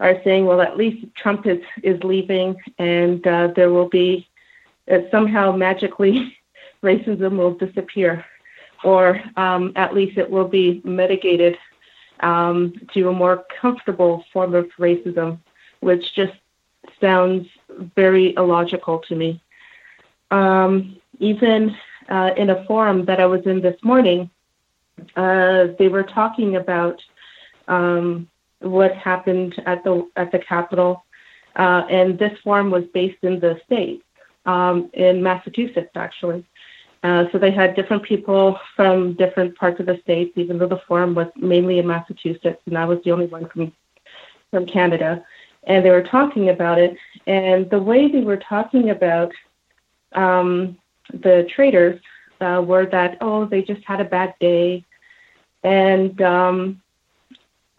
are saying, well, at least Trump is is leaving, and uh, there will be uh, somehow magically racism will disappear, or um, at least it will be mitigated um, to a more comfortable form of racism, which just sounds very illogical to me. Um, even uh, in a forum that I was in this morning, uh, they were talking about um, what happened at the at the Capitol, uh, and this forum was based in the state, um, in Massachusetts actually. Uh, so they had different people from different parts of the states, even though the forum was mainly in Massachusetts, and I was the only one from from Canada. And they were talking about it, and the way they were talking about um, the traders uh, were that oh they just had a bad day, and um,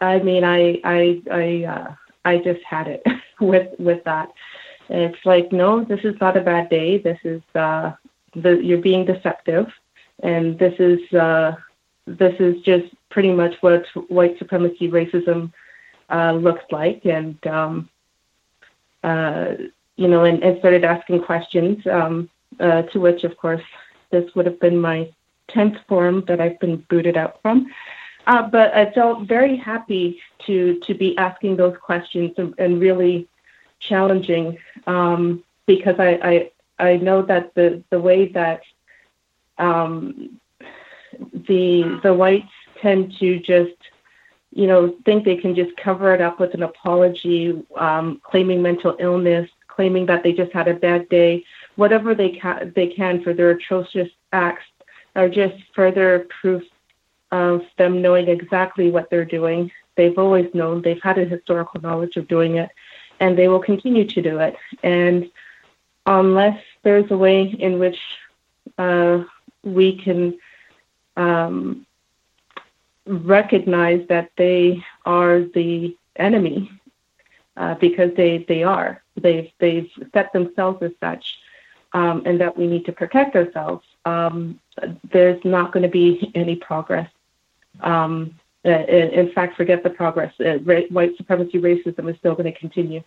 I mean I I I uh, I just had it with with that. And it's like no, this is not a bad day. This is uh, the you're being deceptive, and this is uh, this is just pretty much what white supremacy racism uh, looks like, and um, uh, you know, and, and started asking questions. Um, uh, to which, of course, this would have been my tenth forum that I've been booted out from. Uh, but I felt very happy to to be asking those questions and, and really challenging um, because I, I I know that the the way that um, the the whites tend to just you know think they can just cover it up with an apology, um, claiming mental illness, claiming that they just had a bad day, whatever they can they can for their atrocious acts are just further proof of them knowing exactly what they're doing. They've always known, they've had a historical knowledge of doing it, and they will continue to do it. And unless there's a way in which uh, we can um, recognize that they are the enemy, uh, because they, they are. They've, they've set themselves as such, um, and that we need to protect ourselves. Um, there's not going to be any progress. Um, in, in fact, forget the progress. Uh, ra- white supremacy racism is still going to continue.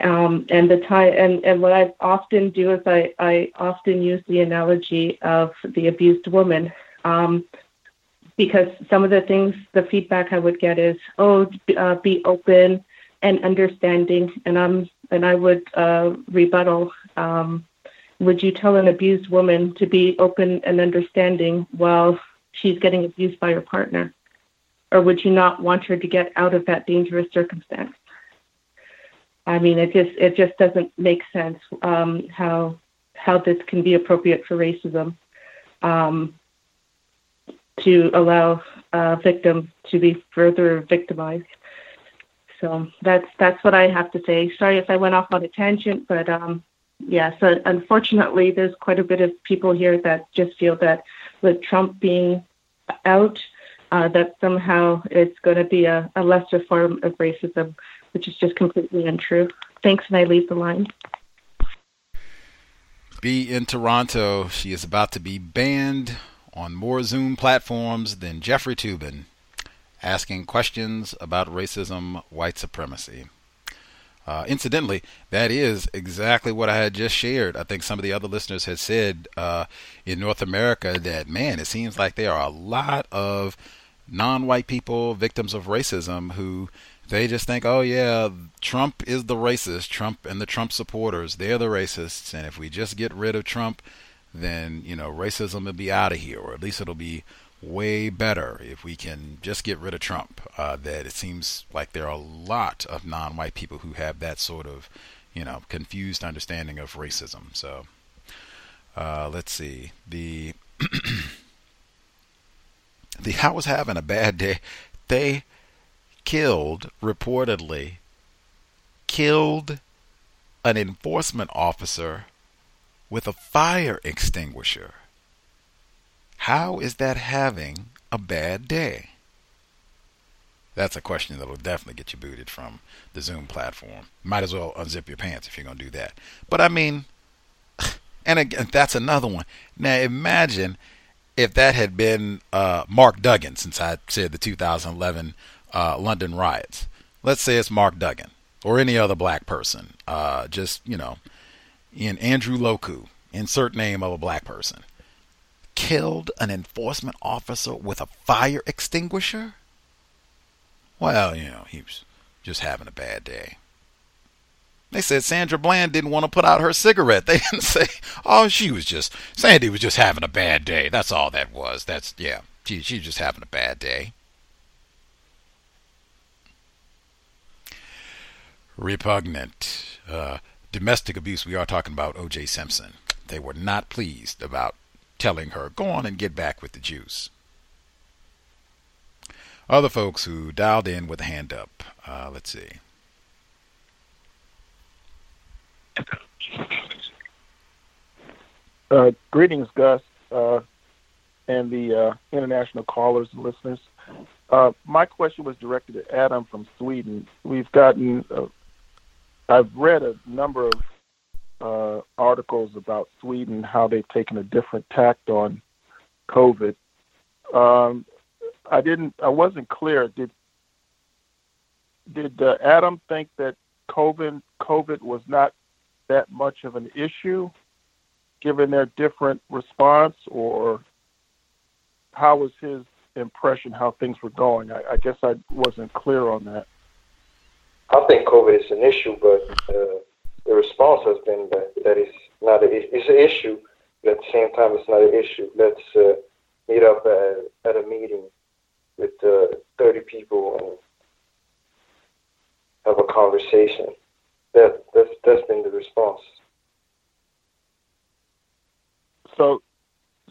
Um, and the time and, and what I often do is I, I often use the analogy of the abused woman um, because some of the things the feedback I would get is oh uh, be open and understanding and I'm and I would uh, rebuttal um, would you tell an abused woman to be open and understanding while she's getting abused by her partner or would you not want her to get out of that dangerous circumstance I mean, it just it just doesn't make sense um, how how this can be appropriate for racism um, to allow uh, victims to be further victimized. So that's that's what I have to say. Sorry if I went off on a tangent, but um, yeah. So unfortunately, there's quite a bit of people here that just feel that with Trump being out, uh, that somehow it's going to be a, a lesser form of racism, which is just completely untrue. Thanks, and I leave the line. Be in Toronto. She is about to be banned on more Zoom platforms than Jeffrey Toobin asking questions about racism, white supremacy. Uh, incidentally, that is exactly what I had just shared. I think some of the other listeners had said uh, in North America that, man, it seems like there are a lot of non white people, victims of racism, who they just think, oh, yeah, Trump is the racist. Trump and the Trump supporters, they're the racists. And if we just get rid of Trump, then, you know, racism will be out of here, or at least it'll be way better if we can just get rid of Trump. Uh, that it seems like there are a lot of non-white people who have that sort of, you know, confused understanding of racism. So, uh, let's see the the I was having a bad day. They killed reportedly killed an enforcement officer with a fire extinguisher. How is that having a bad day? That's a question that will definitely get you booted from the Zoom platform. Might as well unzip your pants if you're going to do that. But I mean, and again, that's another one. Now imagine if that had been uh, Mark Duggan, since I said the 2011 uh, London riots. Let's say it's Mark Duggan or any other black person. Uh, just, you know, in Andrew Loku, insert name of a black person killed an enforcement officer with a fire extinguisher? Well, you know, he was just having a bad day. They said Sandra Bland didn't want to put out her cigarette. They didn't say, oh, she was just, Sandy was just having a bad day. That's all that was. That's, yeah, she, she's just having a bad day. Repugnant. Uh, domestic abuse, we are talking about O.J. Simpson. They were not pleased about telling her, go on and get back with the juice. Other folks who dialed in with a hand up. Uh, let's see. Uh, greetings, Gus, uh, and the uh, international callers and listeners. Uh, my question was directed to Adam from Sweden. We've gotten, uh, I've read a number of uh, articles about Sweden, how they've taken a different tact on COVID. Um, I didn't. I wasn't clear. Did did uh, Adam think that COVID COVID was not that much of an issue, given their different response, or how was his impression how things were going? I, I guess I wasn't clear on that. I think COVID is an issue, but uh, the response has been that that is not a, it's an issue, but at the same time it's not an issue. Let's uh, meet up at, at a meeting with uh, 30 people and have a conversation. That that's that's been the response. So,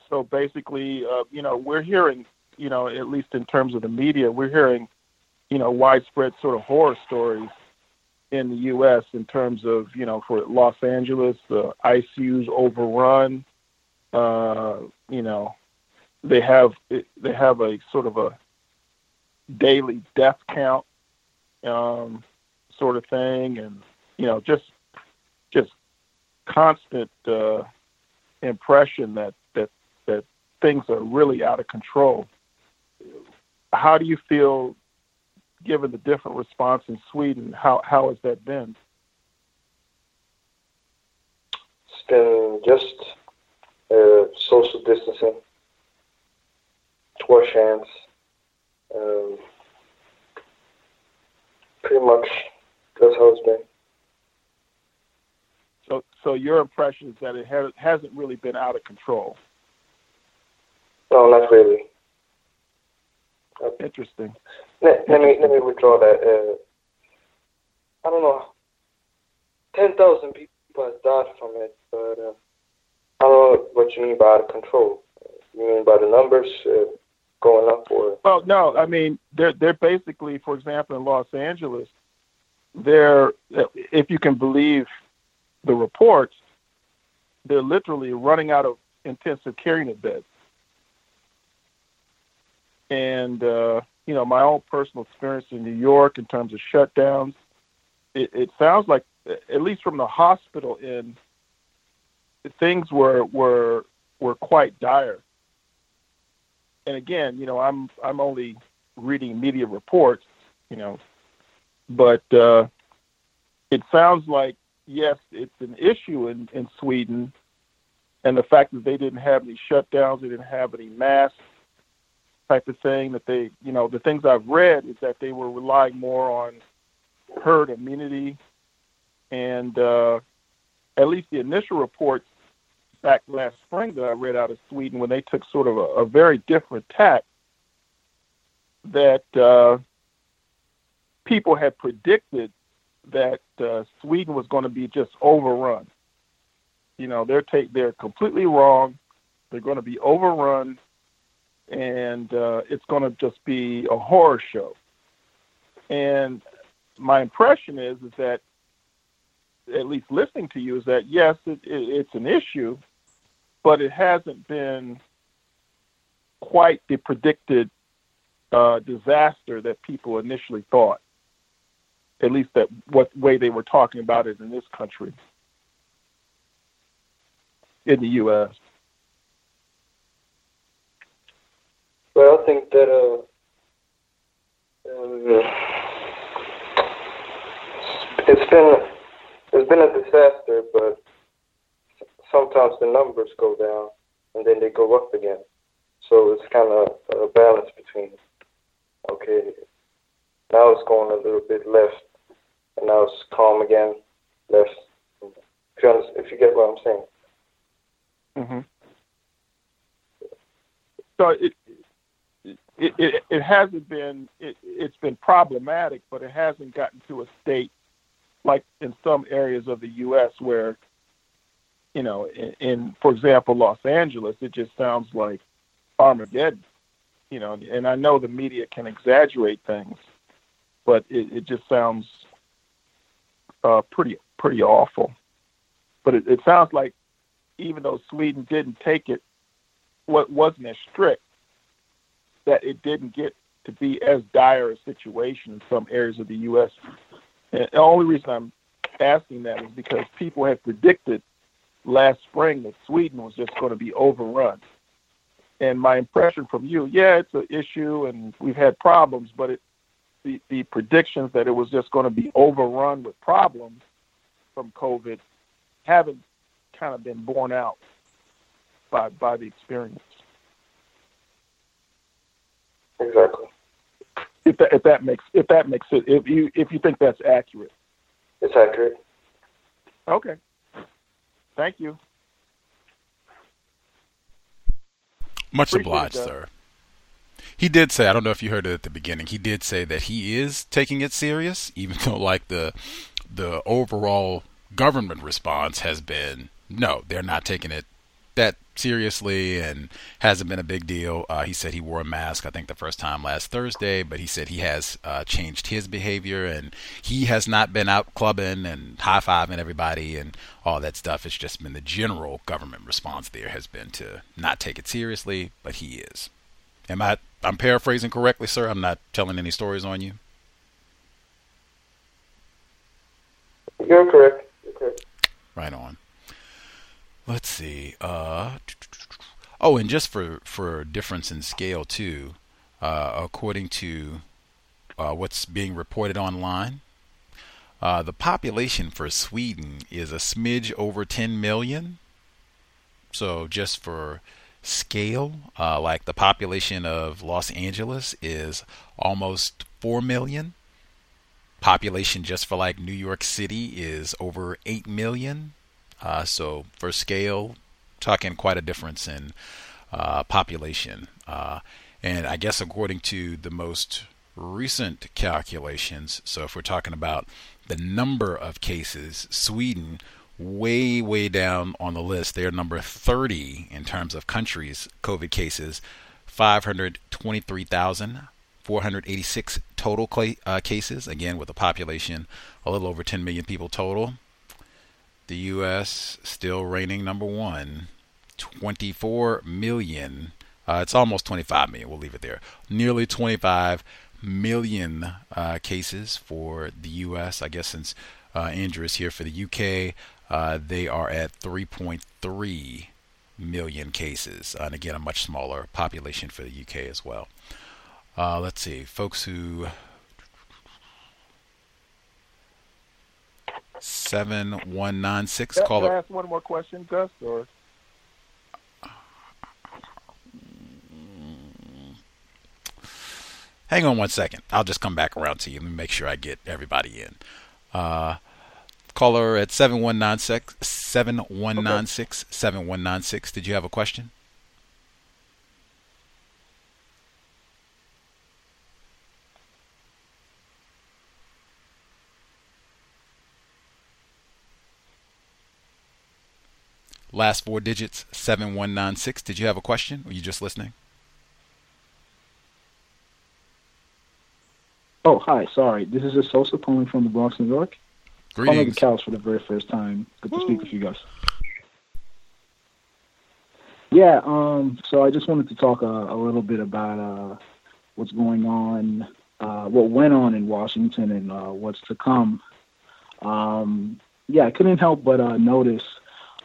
so basically, uh, you know, we're hearing, you know, at least in terms of the media, we're hearing, you know, widespread sort of horror stories in the U.S. in terms of you know for Los Angeles, the ICU's overrun. Uh, you know, they have they have a sort of a daily death count um, sort of thing, and you know just just constant uh, impression that that that things are really out of control. How do you feel given the different response in Sweden, how how has that been? It's been just uh, social distancing, wash hands, um, pretty much that's how it's been. So, so your impression is that it has, hasn't really been out of control. No, not really. Interesting. Let, let me let me withdraw that. Uh, I don't know. Ten thousand people have died from it, but uh, I don't know what you mean by out of control. You mean by the numbers uh, going up, or? Well, no. I mean, they're they're basically, for example, in Los Angeles, they're, if you can believe the reports, they're literally running out of intensive care unit beds. And, uh, you know, my own personal experience in New York in terms of shutdowns, it, it sounds like, at least from the hospital end, things were were were quite dire. And again, you know, I'm I'm only reading media reports, you know, but uh, it sounds like yes, it's an issue in in Sweden, and the fact that they didn't have any shutdowns, they didn't have any masks type of thing. That they, you know, the things I've read is that they were relying more on herd immunity, and uh, at least the initial reports back last spring that I read out of Sweden when they took sort of a, a very different tack that uh, people had predicted that uh, Sweden was going to be just overrun. You know, they're take they're completely wrong. They're going to be overrun, and uh, it's going to just be a horror show. And my impression is is that, at least listening to you, is that yes, it, it, it's an issue, but it hasn't been quite the predicted uh, disaster that people initially thought. At least that what way they were talking about it in this country, in the U.S. Well, I think that uh, uh, it's been it's been a disaster, but sometimes the numbers go down and then they go up again. So it's kind of a balance between, okay, now it's going a little bit left, and now it's calm again, left. If you, if you get what I'm saying. Mm-hmm. So it, it it it hasn't been it, it's been problematic, but it hasn't gotten to a state like in some areas of the U.S. where you know, in, in for example, Los Angeles, it just sounds like Armageddon. You know, and I know the media can exaggerate things, but it, it just sounds uh, pretty pretty awful. But it, it sounds like even though Sweden didn't take it, what wasn't as strict, that it didn't get to be as dire a situation in some areas of the U.S. And the only reason I'm asking that is because people had predicted last spring that Sweden was just going to be overrun. And my impression from you, yeah, it's an issue and we've had problems, but it, the, the predictions that it was just going to be overrun with problems from COVID haven't kind of been borne out by by the experience. Exactly. If that if that makes if that makes it if you if you think that's accurate. It's accurate. Okay. Thank you. Much Appreciate obliged, it, sir. He did say, I don't know if you heard it at the beginning. He did say that he is taking it serious, even though like the the overall government response has been no, they're not taking it that seriously and hasn't been a big deal. Uh, he said he wore a mask, I think, the first time last Thursday, but he said he has uh, changed his behavior and he has not been out clubbing and high fiving everybody and all that stuff. It's just been the general government response there has been to not take it seriously, but he is. Am I? I'm paraphrasing correctly, sir. I'm not telling any stories on you. You're correct. You're correct. Right on. Let's see. Uh, oh, and just for for difference in scale too, uh, according to uh, what's being reported online, uh, the population for Sweden is a smidge over 10 million. So just for scale, uh, like the population of Los Angeles is almost 4 million. Population just for like New York City is over 8 million. Uh, so for scale, talking quite a difference in uh, population. Uh, and I guess according to the most recent calculations, so if we're talking about the number of cases, Sweden way way down on the list. They're number 30 in terms of countries COVID cases, 523,486 total uh, cases, again with a population a little over 10 million people total, the U.S. still reigning number one, 24 million. Uh, it's almost 25 million. We'll leave it there. Nearly 25 million uh, cases for the U.S. I guess since uh, Andrew is here for the UK, uh, they are at 3.3 million cases, and again a much smaller population for the UK as well. Uh, let's see, folks who seven one nine six Can, caller. can I ask one more question, Gus? Or Hang on one second. I'll just come back around to you. Let me make sure I get everybody in. Uh, caller at 7196, 7196, 7196. Did you have a question? Last four digits, 7196. Did you have a question? Or were you just listening? Oh, hi. Sorry. This is a Sosa calling from the Bronx, New York. Calling the Greetings. cows for the very first time. Good to speak with you guys. Yeah, um, so I just wanted to talk uh, a little bit about uh, what's going on, uh, what went on in Washington and uh, what's to come. Um, yeah, I couldn't help but uh, notice,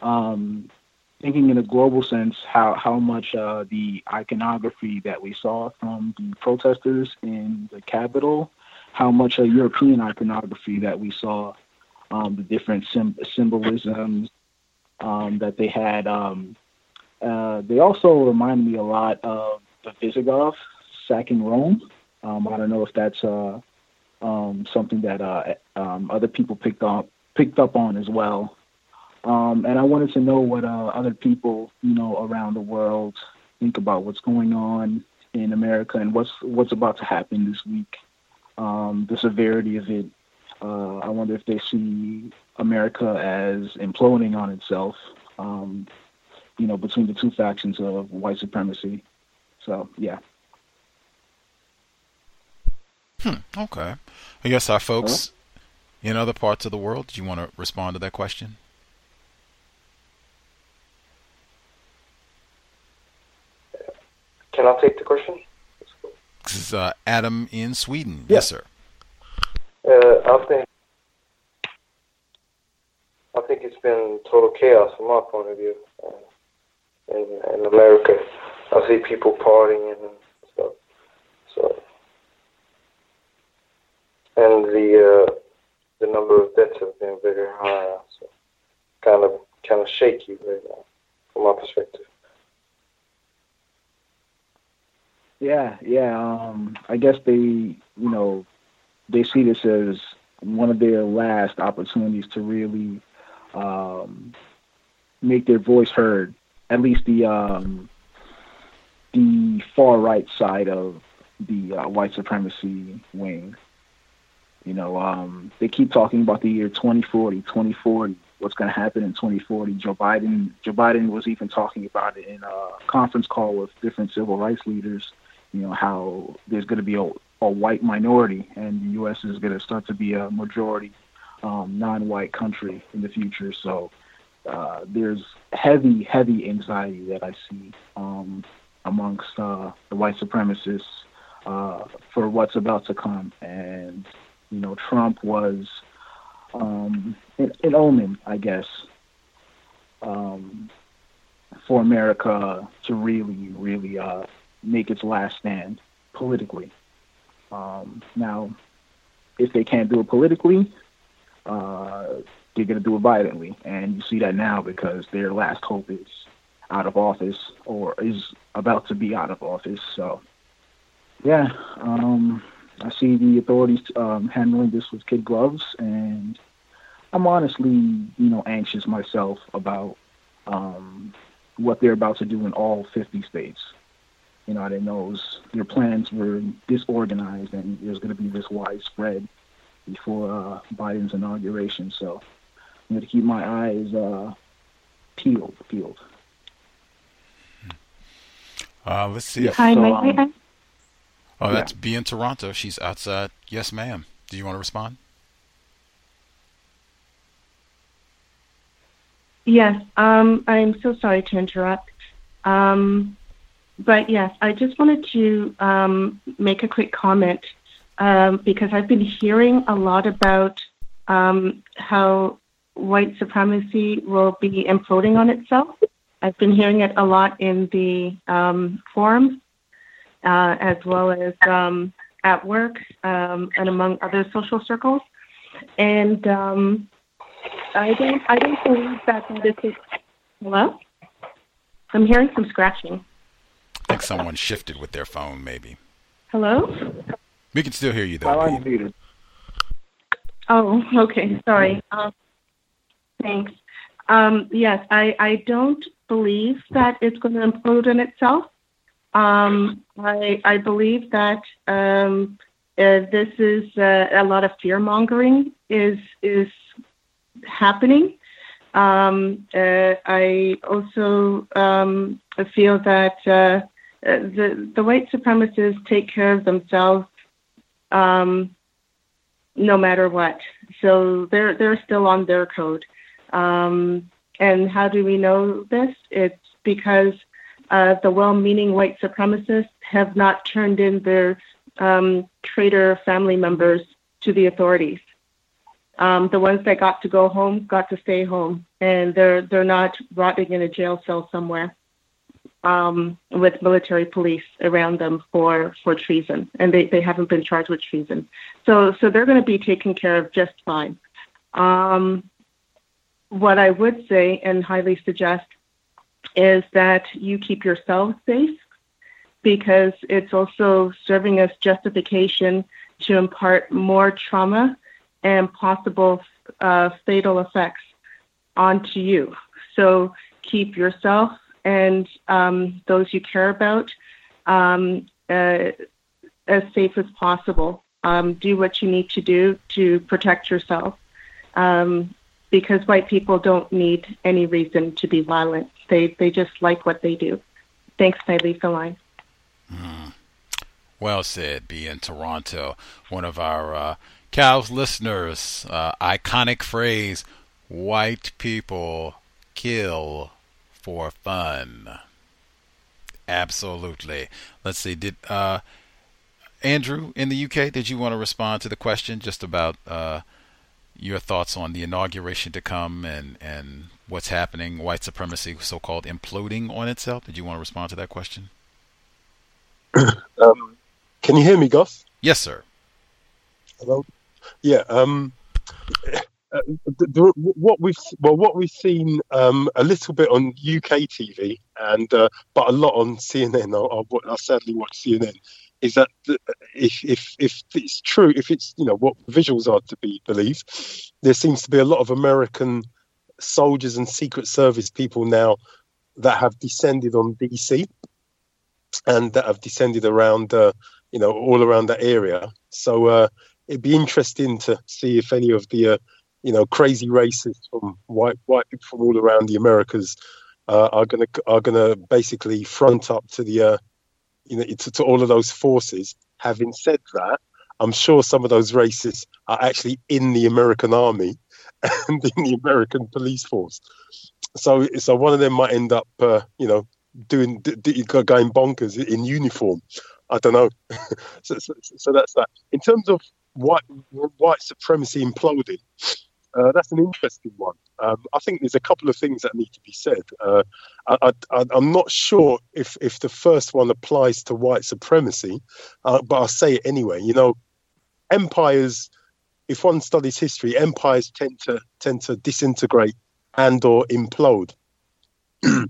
um, thinking in a global sense, how, how much uh, the iconography that we saw from the protesters in the capital, how much uh, European iconography that we saw, um, the different sym- symbolisms um, that they had. Um, uh, they also remind me a lot of the Visigoths sacking Rome. Um, I don't know if that's uh, um, something that uh, um, other people picked up picked up on as well. Um, and I wanted to know what uh, other people, you know, around the world think about what's going on in America and what's what's about to happen this week. Um, the severity of it. Uh, I wonder if they see America as imploding on itself. Um, you know, between the two factions of white supremacy. So yeah. Hmm, okay. I guess our folks in other parts of the world, do you want to respond to that question? Can I take the question? This is uh, Adam in Sweden. Yes, sir. Uh, I think I think it's been total chaos from my point of view. Uh, in, in America, I see people partying and stuff. So, and the uh, the number of deaths have been very high. So, kind of kind of shaky right now, from my perspective. Yeah, yeah. Um, I guess they, you know, they see this as one of their last opportunities to really um, make their voice heard. At least the um, the far right side of the uh, white supremacy wing. You know, um, they keep talking about the year 2040, 2040. What's going to happen in 2040? Joe Biden, Joe Biden was even talking about it in a conference call with different civil rights leaders you know how there's going to be a, a white minority and the U.S. is going to start to be a majority um, non-white country in the future. So uh, there's heavy, heavy anxiety that I see um, amongst uh, the white supremacists uh, for what's about to come. And you know, Trump was um, an, an omen, I guess, um, for America to really, really uh, make its last stand politically. Um, now, if they can't do it politically, uh, they're going to do it violently, and you see that now because their last hope is out of office or is about to be out of office. So, yeah, um, I see the authorities um, handling this with kid gloves, and I'm honestly, you know, anxious myself about um, what they're about to do in all 50 states. You know, I didn't know it was, their plans were disorganized and there's going to be this widespread before uh, Biden's inauguration. So I'm going to keep my eyes uh, peeled, peeled. Uh, let's see. If, Hi, So, may um, I? Oh, that's B in Toronto. She's outside. Yes, ma'am. Do you want to respond? Yes, um, I'm so sorry to interrupt. Um, but yes, I just wanted to um, make a quick comment um, because I've been hearing a lot about um, how white supremacy will be imploding on itself. I've been hearing it a lot in the um, forums, uh, as well as um, at work um, and among other social circles. And um, I don't, I don't believe that this is. Hello. I'm hearing some scratching. I think someone shifted with their phone, maybe. Hello. We can still hear you though. muted. Oh, okay. Sorry. Um, thanks. Um, yes, I, I don't believe that it's going to implode in itself. Um, I, I believe that um, uh, this is uh, a lot of fear mongering is is happening. Um, uh, I also um, feel that uh, the the white supremacists take care of themselves um, no matter what. So they're they're still on their code. Um, and how do we know this? It's because uh, the well-meaning white supremacists have not turned in their um, traitor family members to the authorities. Um, the ones that got to go home got to stay home, and they're they're not rotting in a jail cell somewhere um, with military police around them for for treason, and they, they haven't been charged with treason. So so they're going to be taken care of just fine. Um, what I would say and highly suggest is that you keep yourself safe because it's also serving as justification to impart more trauma and possible uh, fatal effects onto you. So keep yourself and um, those you care about um, uh, as safe as possible. Um, do what you need to do to protect yourself um, because white people don't need any reason to be violent. They, they just like what they do. Thanks, I leave the line. Mm. Well said, B in Toronto. One of our uh, COWS listeners, uh, iconic phrase white people kill for fun. Absolutely. Let's see. Did uh, Andrew in the UK? Did you want to respond to the question just about uh, your thoughts on the inauguration to come and and what's happening? White supremacy, so-called imploding on itself. Did you want to respond to that question? um, can you hear me, Gus? Yes, sir. Hello. Yeah. Um, uh, the, the, what we've well, what we've seen um, a little bit on UK TV and uh, but a lot on CNN. I, I, I sadly watch CNN. Is that the, if if if it's true, if it's you know what visuals are to be believed, there seems to be a lot of American soldiers and Secret Service people now that have descended on DC and that have descended around uh, you know all around that area. So uh, it'd be interesting to see if any of the uh, you know crazy racists from white white people from all around the Americas uh, are gonna are gonna basically front up to the uh, you know to, to all of those forces. Having said that, I'm sure some of those racists are actually in the American army and in the American police force. So so one of them might end up uh, you know doing d- d- going bonkers in uniform. I don't know. so, so, so that's that. In terms of white white supremacy imploding, uh, that's an interesting one. Um, I think there's a couple of things that need to be said. Uh, I, am not sure if, if the first one applies to white supremacy, uh, but I'll say it anyway. You know, empires, if one studies history, empires tend to tend to disintegrate and or implode. you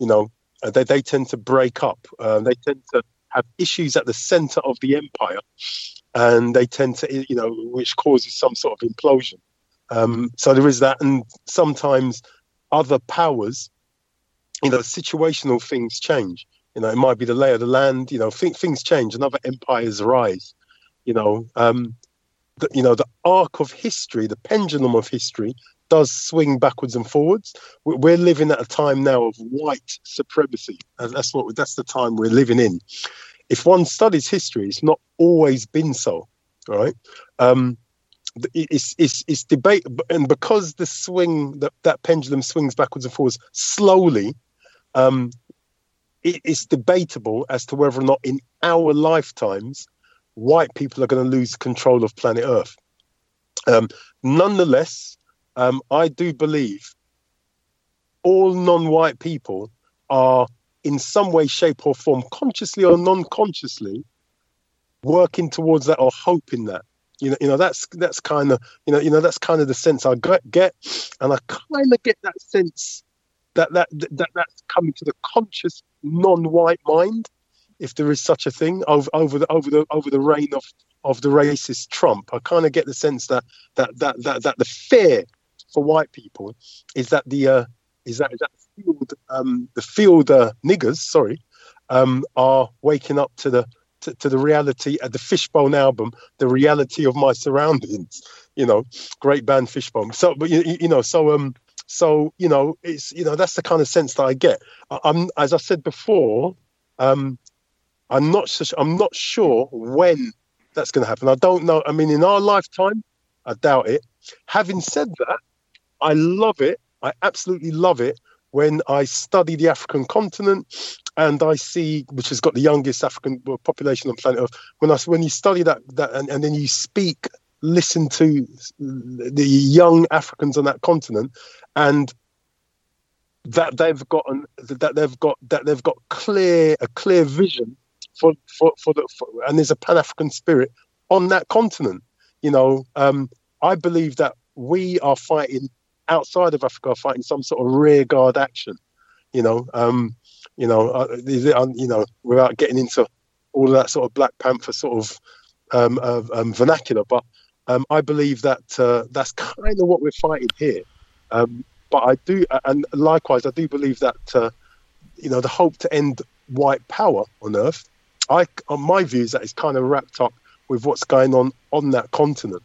know, uh, they, they tend to break up. Uh, they tend to have issues at the center of the empire, and they tend to, you know, which causes some sort of implosion. Um, so there is that, and sometimes other powers, you know, situational things change. You know, it might be the lay of the land. You know, th- things change, and other empires rise. You know, um, the, you know, the arc of history, the pendulum of history, does swing backwards and forwards. We're living at a time now of white supremacy, that's what that's the time we're living in. if one studies history, it's not always been so, right? Um, it's, it's, it's debate, and because the swing, that, that pendulum swings backwards and forwards slowly, um, it, it's debatable as to whether or not in our lifetimes, white people are going to lose control of planet Earth. Um, nonetheless, um, I do believe all non white people are in some way, shape, or form, consciously or non-consciously, working towards that or hoping that. You know, you know that's that's kind of you know you know that's kind of the sense I get, and I kind of get that sense that that that that's coming to the conscious non-white mind, if there is such a thing, over over the over the over the reign of of the racist Trump. I kind of get the sense that that that that that the fear for white people is that the uh, is that is that field, um, the field uh, niggers, sorry, um, are waking up to the to, to the reality at the Fishbone album, the reality of my surroundings. You know, great band Fishbone. So, but you, you know, so um, so you know, it's you know that's the kind of sense that I get. I, am as I said before, um, I'm not so, I'm not sure when that's going to happen. I don't know. I mean, in our lifetime, I doubt it. Having said that, I love it. I absolutely love it when I study the African continent and I see, which has got the youngest African population on planet Earth, when I when you study that that and, and then you speak, listen to the young Africans on that continent, and that they've got an, that they've got that they've got clear a clear vision for for for the for, and there's a Pan African spirit on that continent. You know, um, I believe that we are fighting outside of Africa are fighting some sort of rear guard action. You know, um, you know, uh, you know, without getting into all of that sort of Black Panther sort of um, uh, um, vernacular, but um, I believe that uh, that's kind of what we're fighting here. Um, but I do, and likewise, I do believe that uh, you know the hope to end white power on Earth. I, on my view, is that it's kind of wrapped up with what's going on on that continent.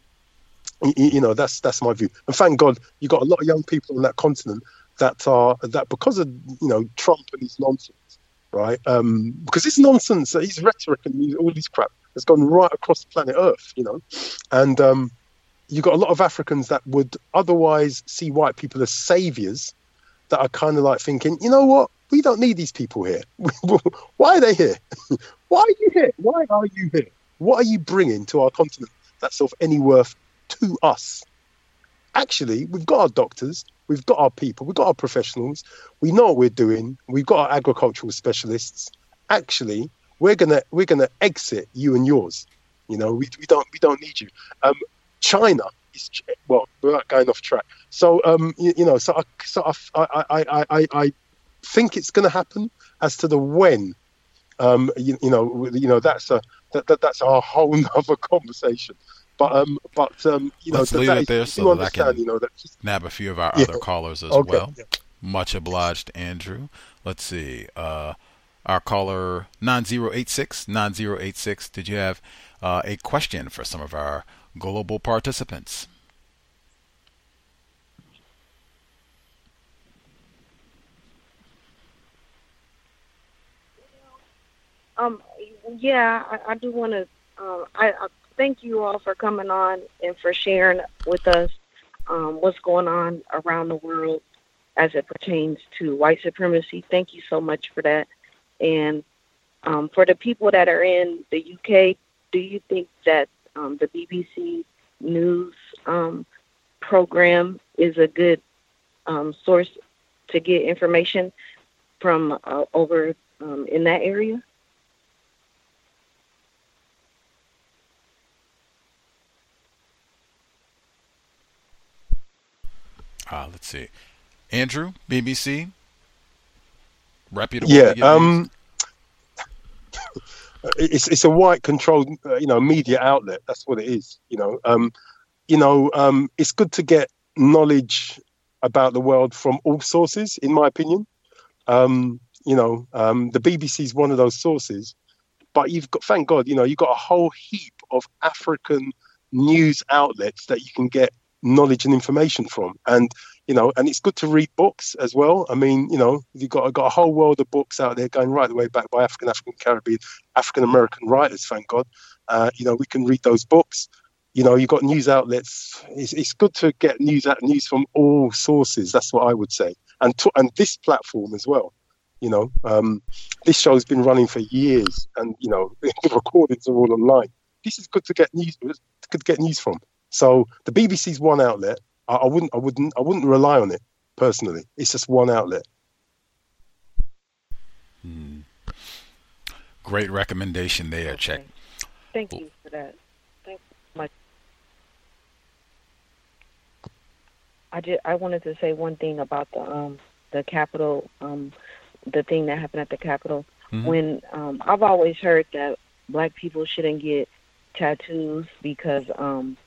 You know, that's that's my view. And thank God you got a lot of young people on that continent that are that because of you know Trump and his nonsense, right? Um, because his nonsense, his rhetoric and all this crap has gone right across the planet Earth, you know, and um, you got a lot of Africans that would otherwise see white people as saviors that are kind of like thinking, you know what, we don't need these people here. Why are they here? Why are you here? Why are you here? What are you bringing to our continent that's of any worth to us. Actually, we've got our doctors, we've got our people, we've got our professionals, we know what we're doing, we've got our agricultural specialists. Actually, we're gonna we're gonna exit you and yours. You know, we, we don't we don't need you. Um, China is well, we're not going off track. So um, you, you know, so I, so I I I I, I think it's going to happen. As to the when, um, you, you know, you know that's a that, that that's a whole other conversation. But um, but um, you Let's know, leave that it there is, so that I can you know, that nab a few of our Yeah. other callers as Okay, well. yeah. Much obliged, Andrew. Let's see. Uh, our caller 9086 9086. Did you have uh, a question for some of our global participants? Um, yeah, I, I do want to. Um, I, I thank you all for coming on and for sharing with us um, what's going on around the world as it pertains to white supremacy. Thank you so much for that. And um, for the people that are in the UK, do you think that um, the BBC News um, program is a good um, source to get information from uh, over um, in that area? Uh, let's see. Andrew, BBC. Reputable. yeah. to get news? Um, it's it's a white controlled uh, you know media outlet. That's what it is. You know, um, you know, um, it's good to get knowledge about the world from all sources, in my opinion. Um, you know, um, the BBC is one of those sources, but you've got, thank God, you know, you've got a whole heap of African news outlets that you can get knowledge and information from. And you know, and it's good to read books as well. I mean, you know, you've got got a whole world of books out there going right the way back by African, African Caribbean, African American writers. Thank God, uh, you know, we can read those books. You know, you've got news outlets. It's, it's good to get news out news from all sources. That's what I would say, and to, and this platform as well. You know, um, this show's been running for years, and you know, the recordings are all online. This is good to get news. Good to get news from. So the BBC's one outlet I, I wouldn't, I wouldn't, I wouldn't rely on it personally. It's just one outlet. Hmm. Great recommendation there, okay. Check. Thank you for that. Thank you so much. I just I wanted to say one thing about the um the Capitol um the thing that happened at the Capitol. Mm-hmm. When um I've always heard that black people shouldn't get tattoos because um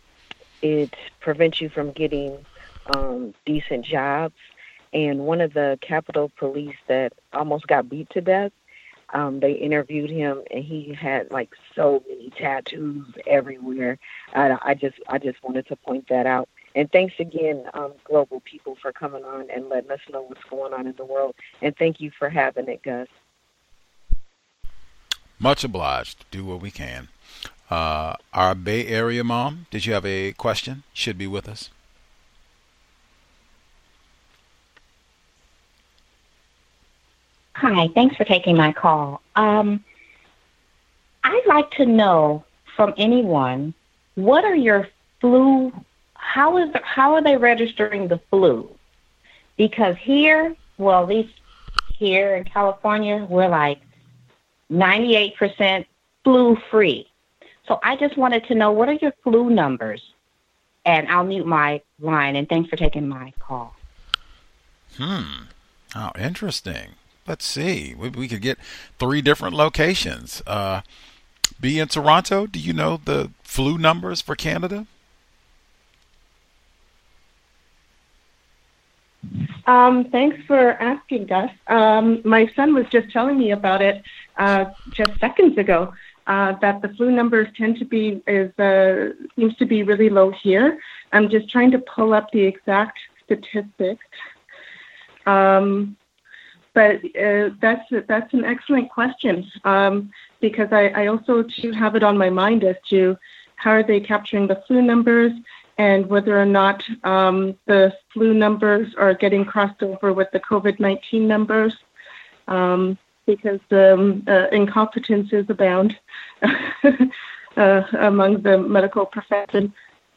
it prevents you from getting um, decent jobs. And one of the Capitol Police that almost got beat to death, um, they interviewed him, and he had like so many tattoos everywhere. I, I just, I just wanted to point that out. And thanks again, um, Global People, for coming on and letting us know what's going on in the world. And thank you for having it, Gus. Much obliged. Do what we can. Uh, our Bay Area mom, did you have a question? Should be with us. Hi, thanks for taking my call. Um, I'd like to know from anyone what are your flu? How is how are they registering the flu? Because here, well, at least here in California, we're like 98% flu free. So I just wanted to know what are your flu numbers? And I'll mute my line. And thanks for taking my call. Hmm. Oh, interesting. Let's see. We, we could get three different locations. Uh, B in Toronto. Do you know the flu numbers for Canada? Um, thanks for asking, Gus. Um, my son was just telling me about it uh, just seconds ago uh, that the flu numbers tend to be is uh, seems to be really low here. I'm just trying to pull up the exact statistics. Um, but uh, that's that's an excellent question um, because I, I also too have it on my mind as to how are they capturing the flu numbers and whether or not um, the flu numbers are getting crossed over with the COVID-19 numbers. Um, because um, uh, incompetences abound uh, among the medical profession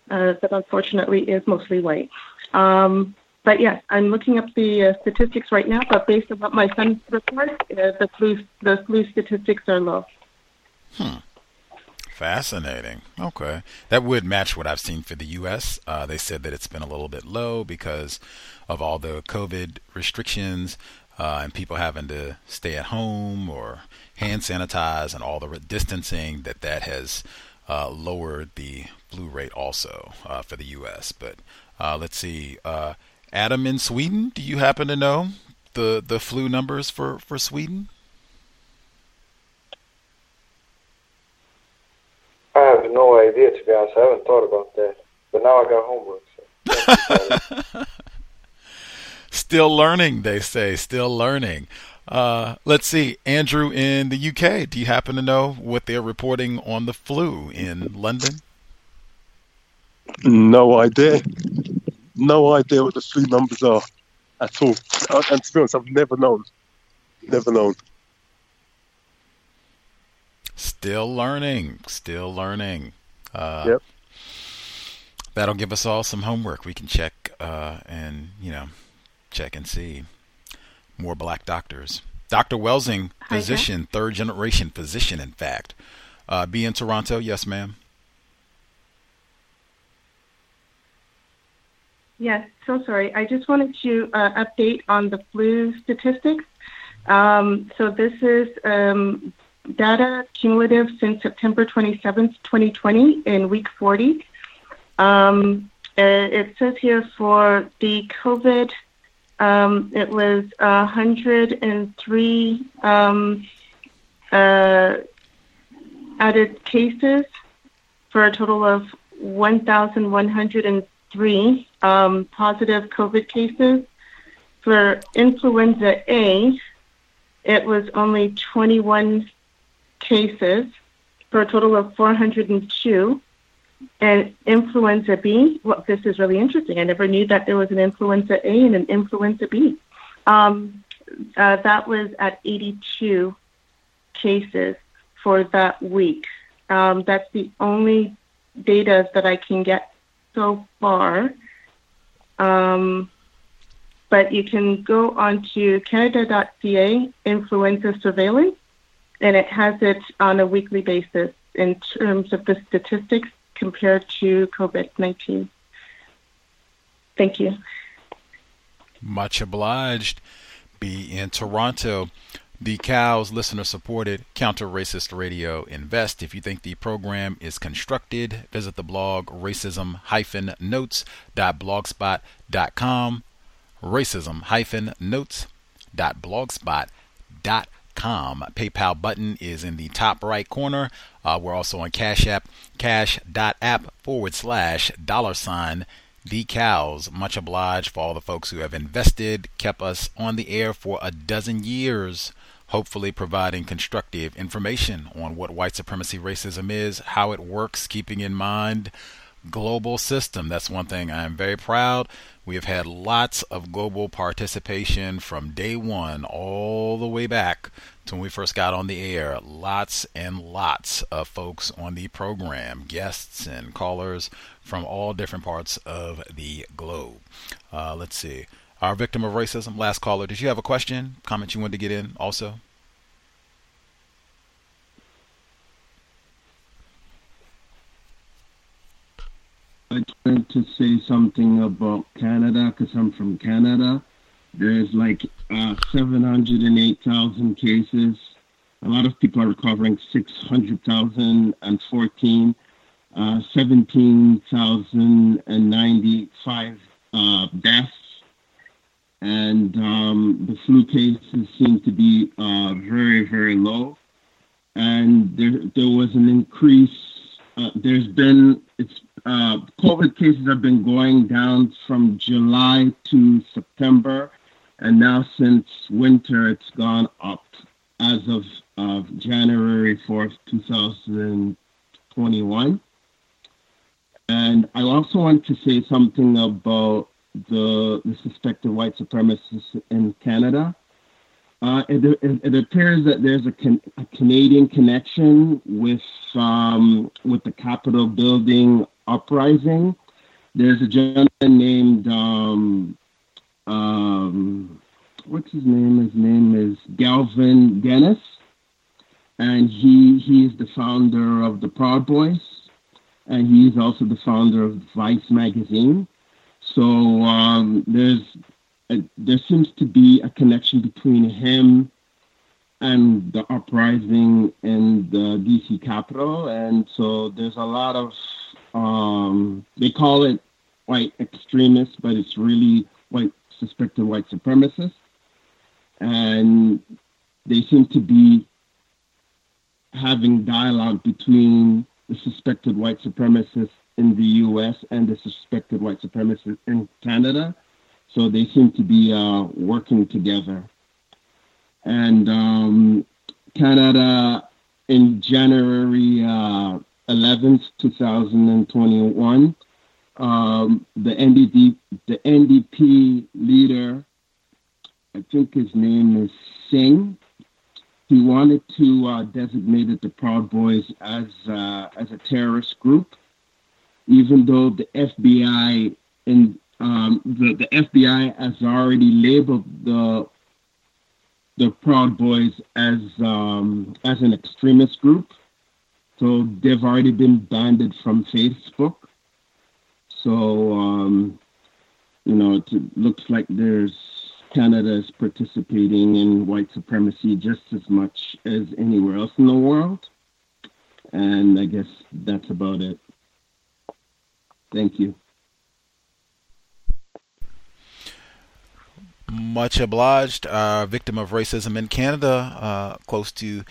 uh, that unfortunately is mostly white. Um, but yes, I'm looking up the uh, statistics right now, but based on what my son reports, uh, the flu the flu statistics are low. Hmm. Fascinating. Okay. That would match what I've seen for the U.S. Uh, they said that it's been a little bit low because of all the COVID restrictions uh, and people having to stay at home or hand sanitize and all the distancing, that that has uh, lowered the flu rate also uh, for the U.S. But uh, let's see, uh, Adam in Sweden, do you happen to know the the flu numbers for for Sweden? I have no idea to be honest. I haven't thought about that, but now I got homework. So Still learning, they say. Still learning. Uh, let's see, Andrew in the UK. Do you happen to know what they're reporting on the flu in London? No idea. No idea what the flu numbers are at all. Uh, and to be honest, I've never known. Never known. Still learning. Still learning. Uh, yep. That'll give us all some homework. We can check uh, and you know check and see. More black doctors. Dr. Welsing, physician, Hi, third generation physician, in fact. Uh, B in Toronto? Yes, ma'am. Yes, so sorry. I just wanted to uh, update on the flu statistics. Um, so this is um, data cumulative since September 27th, 2020, in week 40. Um, uh, it says here for the COVID um, it was 103 um, uh, added cases for a total of 1,103 um, positive COVID cases. For influenza A, it was only 21 cases for a total of 402. And influenza B, well, this is really interesting. I never knew that there was an influenza A and an influenza B. Um, uh, that was at 82 cases for that week. Um, that's the only data that I can get so far. Um, but you can go on to canada.ca influenza surveillance, and it has it on a weekly basis in terms of the statistics compared to COVID 19. Thank you. Much obliged. B in Toronto. The Cows listener supported counter racist radio invest. If you think the program is constructed, visit the blog racism notes.blogspot.com. Racism notes.blogspot.com. PayPal button is in the top right corner. Uh, we're also on Cash App, cash.app forward slash dollar sign cows. Much obliged for all the folks who have invested, kept us on the air for a dozen years, hopefully providing constructive information on what white supremacy racism is, how it works, keeping in mind global system. That's one thing I am very proud. We have had lots of global participation from day one all the way back to when we first got on the air. Lots and lots of folks on the program, guests and callers from all different parts of the globe. Uh, let's see. Our victim of racism, last caller. Did you have a question, comment you wanted to get in also? I tried to say something about Canada because I'm from Canada. There's like uh, 708,000 cases. A lot of people are recovering 600,014 uh, 17,095 uh, deaths. And um, the flu cases seem to be uh, very, very low. And there, there was an increase. Uh, there's been, it's uh, COVID cases have been going down from July to September. And now since winter, it's gone up as of January 4th, 2021. And I also want to say something about the, the suspected white supremacists in Canada. Uh, it, it, it, appears that there's a, can, a Canadian connection with um, with the Capitol building uprising. There's a gentleman named um, um, what's his name? His name is Gavin McInnes, and he he is the founder of the Proud Boys and he's also the founder of Vice magazine. So um, there's a, there seems to be a connection between him and the uprising in the DC Capitol, and so there's a lot of um, they call it white extremists, but it's really white suspected white supremacists, and they seem to be having dialogue between the suspected white supremacists in the U.S. and the suspected white supremacists in Canada. So they seem to be uh, working together. And um, Canada, in January uh, 11th, 2021, um, the NDP, the NDP leader, I think his name is Singh, he wanted to uh, designate the Proud Boys as uh, as a terrorist group, even though the FBI and um, the the FBI has already labeled the the Proud Boys as um, as an extremist group. So they've already been banned from Facebook. So um, you know, it looks like there's Canada is participating in white supremacy just as much as anywhere else in the world. And I guess that's about it. Thank you. Much obliged. Uh, victim of racism in Canada, uh, close to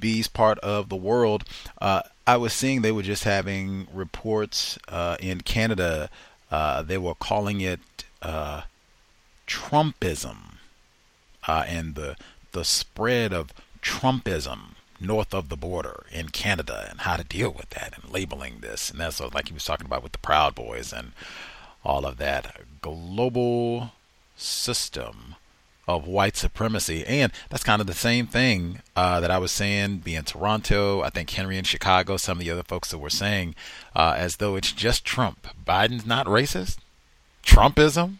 B's part of the world. Uh, I was seeing they were just having reports uh, in Canada Uh, they were calling it Trumpism and the the spread of Trumpism north of the border in Canada and how to deal with that and labeling this and that's like he was talking about with the Proud Boys and all of that global system of white supremacy and that's kind of the same thing uh, that I was saying being Toronto I think Henry in Chicago some of the other folks that were saying uh, as though it's just Trump Biden's not racist Trumpism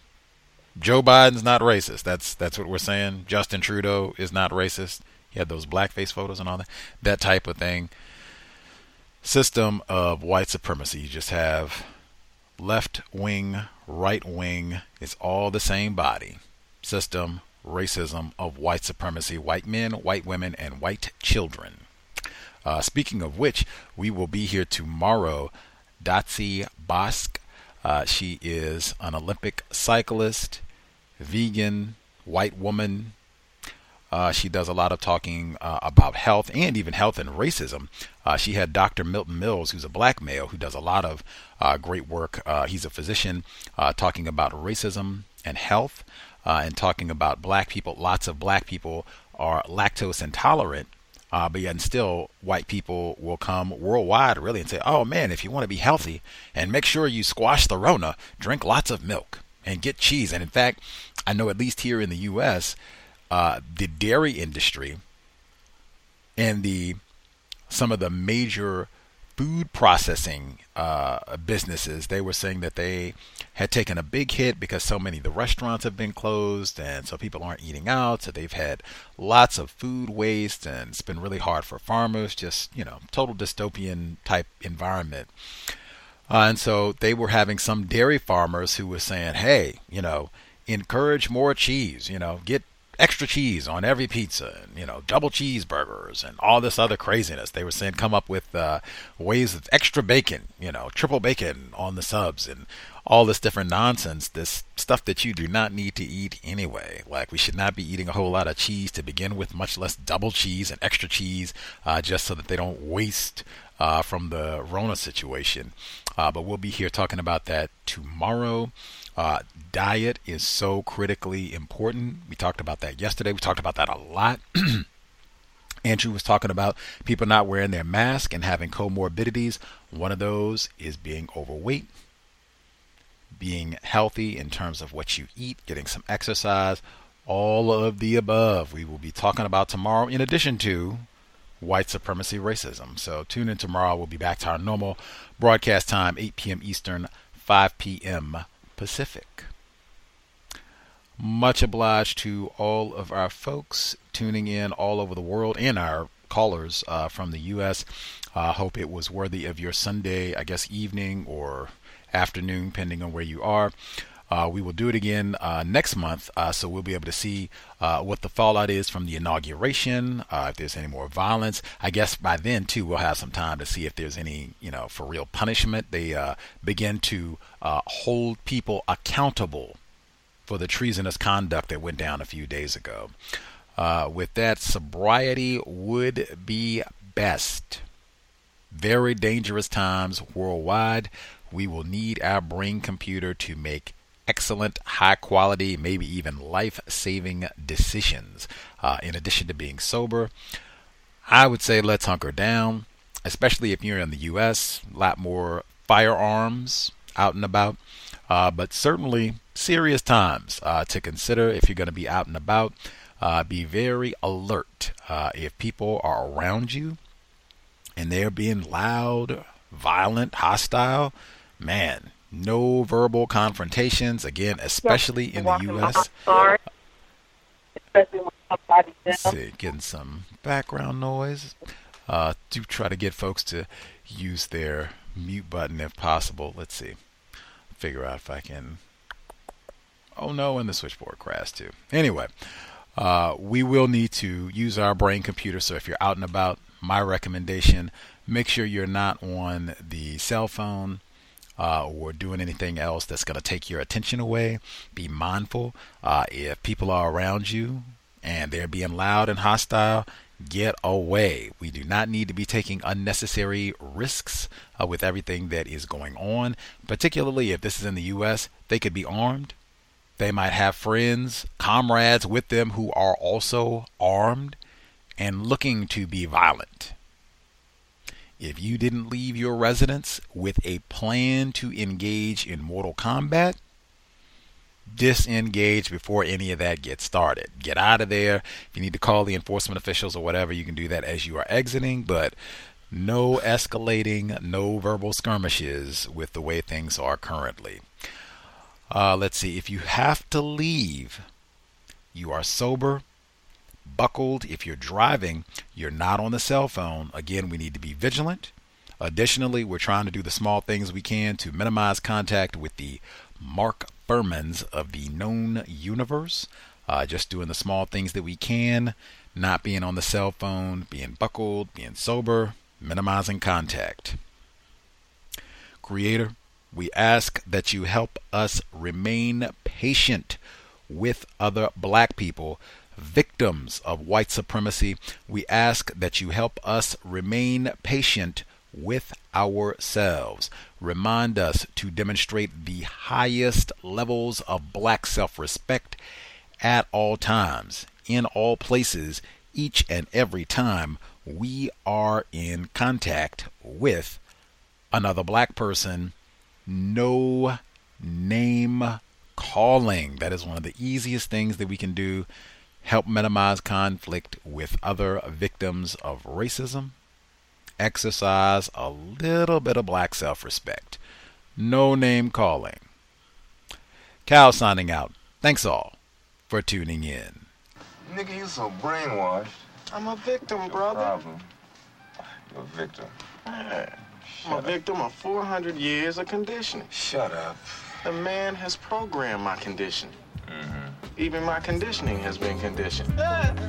Joe Biden's not racist. That's that's what we're saying. Justin Trudeau is not racist. He had those blackface photos and all that. That type of thing. System of white supremacy. You just have left wing, right wing. It's all the same body. System, racism of white supremacy. White men, white women, and white children. Uh, speaking of which, we will be here tomorrow. Dotsie Bausch, uh, she is an Olympic cyclist, vegan, white woman. Uh, she does a lot of talking uh, about health and even health and racism. Uh, she had Dr. Milton Mills, who's a black male who does a lot of uh, great work. Uh, he's a physician talking about racism and health and talking about black people. Lots of black people are lactose intolerant uh, but yet still, white people will come worldwide really and say, oh man, if you want to be healthy and make sure you squash the Rona, drink lots of milk and get cheese. And in fact, I know at least here in the U.S., uh, the dairy industry and the some of the major food processing uh, businesses, they were saying that they had taken a big hit because so many of the restaurants have been closed and so people aren't eating out. So they've had lots of food waste and it's been really hard for farmers, just, you know, total dystopian type environment. Uh, and so they were having some dairy farmers who were saying, hey, you know, encourage more cheese, you know, get extra cheese on every pizza, and, you know, double cheeseburgers, and all this other craziness. They were saying come up with uh, ways of extra bacon, you know, triple bacon on the subs, and all this different nonsense, this stuff that you do not need to eat anyway. Like we should not be eating a whole lot of cheese to begin with, much less double cheese and extra cheese, uh, just so that they don't waste uh, from the Rona situation. Uh, but we'll be here talking about that tomorrow. Uh, diet is so critically important. We talked about that yesterday. We talked about that a lot. Andrew was talking about people not wearing their mask and having comorbidities. One of those is being overweight, being healthy in terms of what you eat, getting some exercise, all of the above. We will be talking about tomorrow, in addition to white supremacy racism. So tune in tomorrow. We'll be back to our normal broadcast time, 8 p.m. Eastern, 5 p.m. Pacific. Much obliged to all of our folks tuning in all over the world and our callers uh, from the U.S. Uh, hope it was worthy of your Sunday, I guess, evening or afternoon, depending on where you are. Uh, we will do it again uh, next month, uh, so we'll be able to see uh, what the fallout is from the inauguration. Uh, if there's any more violence, I guess by then too we'll have some time to see if there's any, you know, for real punishment. They begin to hold people accountable for the treasonous conduct that went down a few days ago. with that, sobriety would be best. Very dangerous times worldwide. We will need our brain computer to make excellent, high quality, maybe even life saving decisions. Uh, in addition to being sober, I would say let's hunker down, especially if you're in the U.S. A lot more firearms out and about, uh, but certainly serious times uh, to consider if you're going to be out and about. Uh, be very alert uh, if people are around you and they're being loud, violent, hostile. Man, no verbal confrontations, again, especially in the U.S. See, getting some background noise. Uh, do try to get folks to use their mute button if possible. Let's see. Figure out if I can. Oh no, and the switchboard crashed too. Anyway, uh, we will need to use our brain computer. So if you're out and about, my recommendation: make sure you're not on the cell phone uh, or doing anything else that's going to take your attention away. Be mindful. Uh, if people are around you and they're being loud and hostile, get away. We do not need to be taking unnecessary risks uh, with everything that is going on, particularly if this is in the U.S. They could be armed. They might have friends, comrades with them who are also armed and looking to be violent. If you didn't leave your residence with a plan to engage in mortal combat, disengage before any of that gets started. Get out of there. If you need to call the enforcement officials or whatever, you can do that as you are exiting, but no escalating, no verbal skirmishes with the way things are currently. Uh, let's see. If you have to leave, you are sober, buckled. If you're driving, you're not on the cell phone. Again, we need to be vigilant. Additionally, we're trying to do the small things we can to minimize contact with the Mark Fuhrmans of the known universe. Uh, just doing the small things that we can, not being on the cell phone, being buckled, being sober, minimizing contact. Creator, we ask that you help us remain patient with other black people, victims of white supremacy. We ask that you help us remain patient with ourselves. Remind us to demonstrate the highest levels of black self respect at all times, in all places, each and every time we are in contact with another black person. No name calling. That is one of the easiest things that we can do. Help minimize conflict with other victims of racism exercise a little bit of black self respect. No name calling. Cal signing out. Thanks all for tuning in. Nigga, you so brainwashed. I'm a victim, brother. Problem. You're a victim. Man, I'm a victim of 400 years of conditioning. Shut up. The man has programmed my conditioning. Mm-hmm. Even my conditioning has been conditioned. Uh,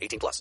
18 plus.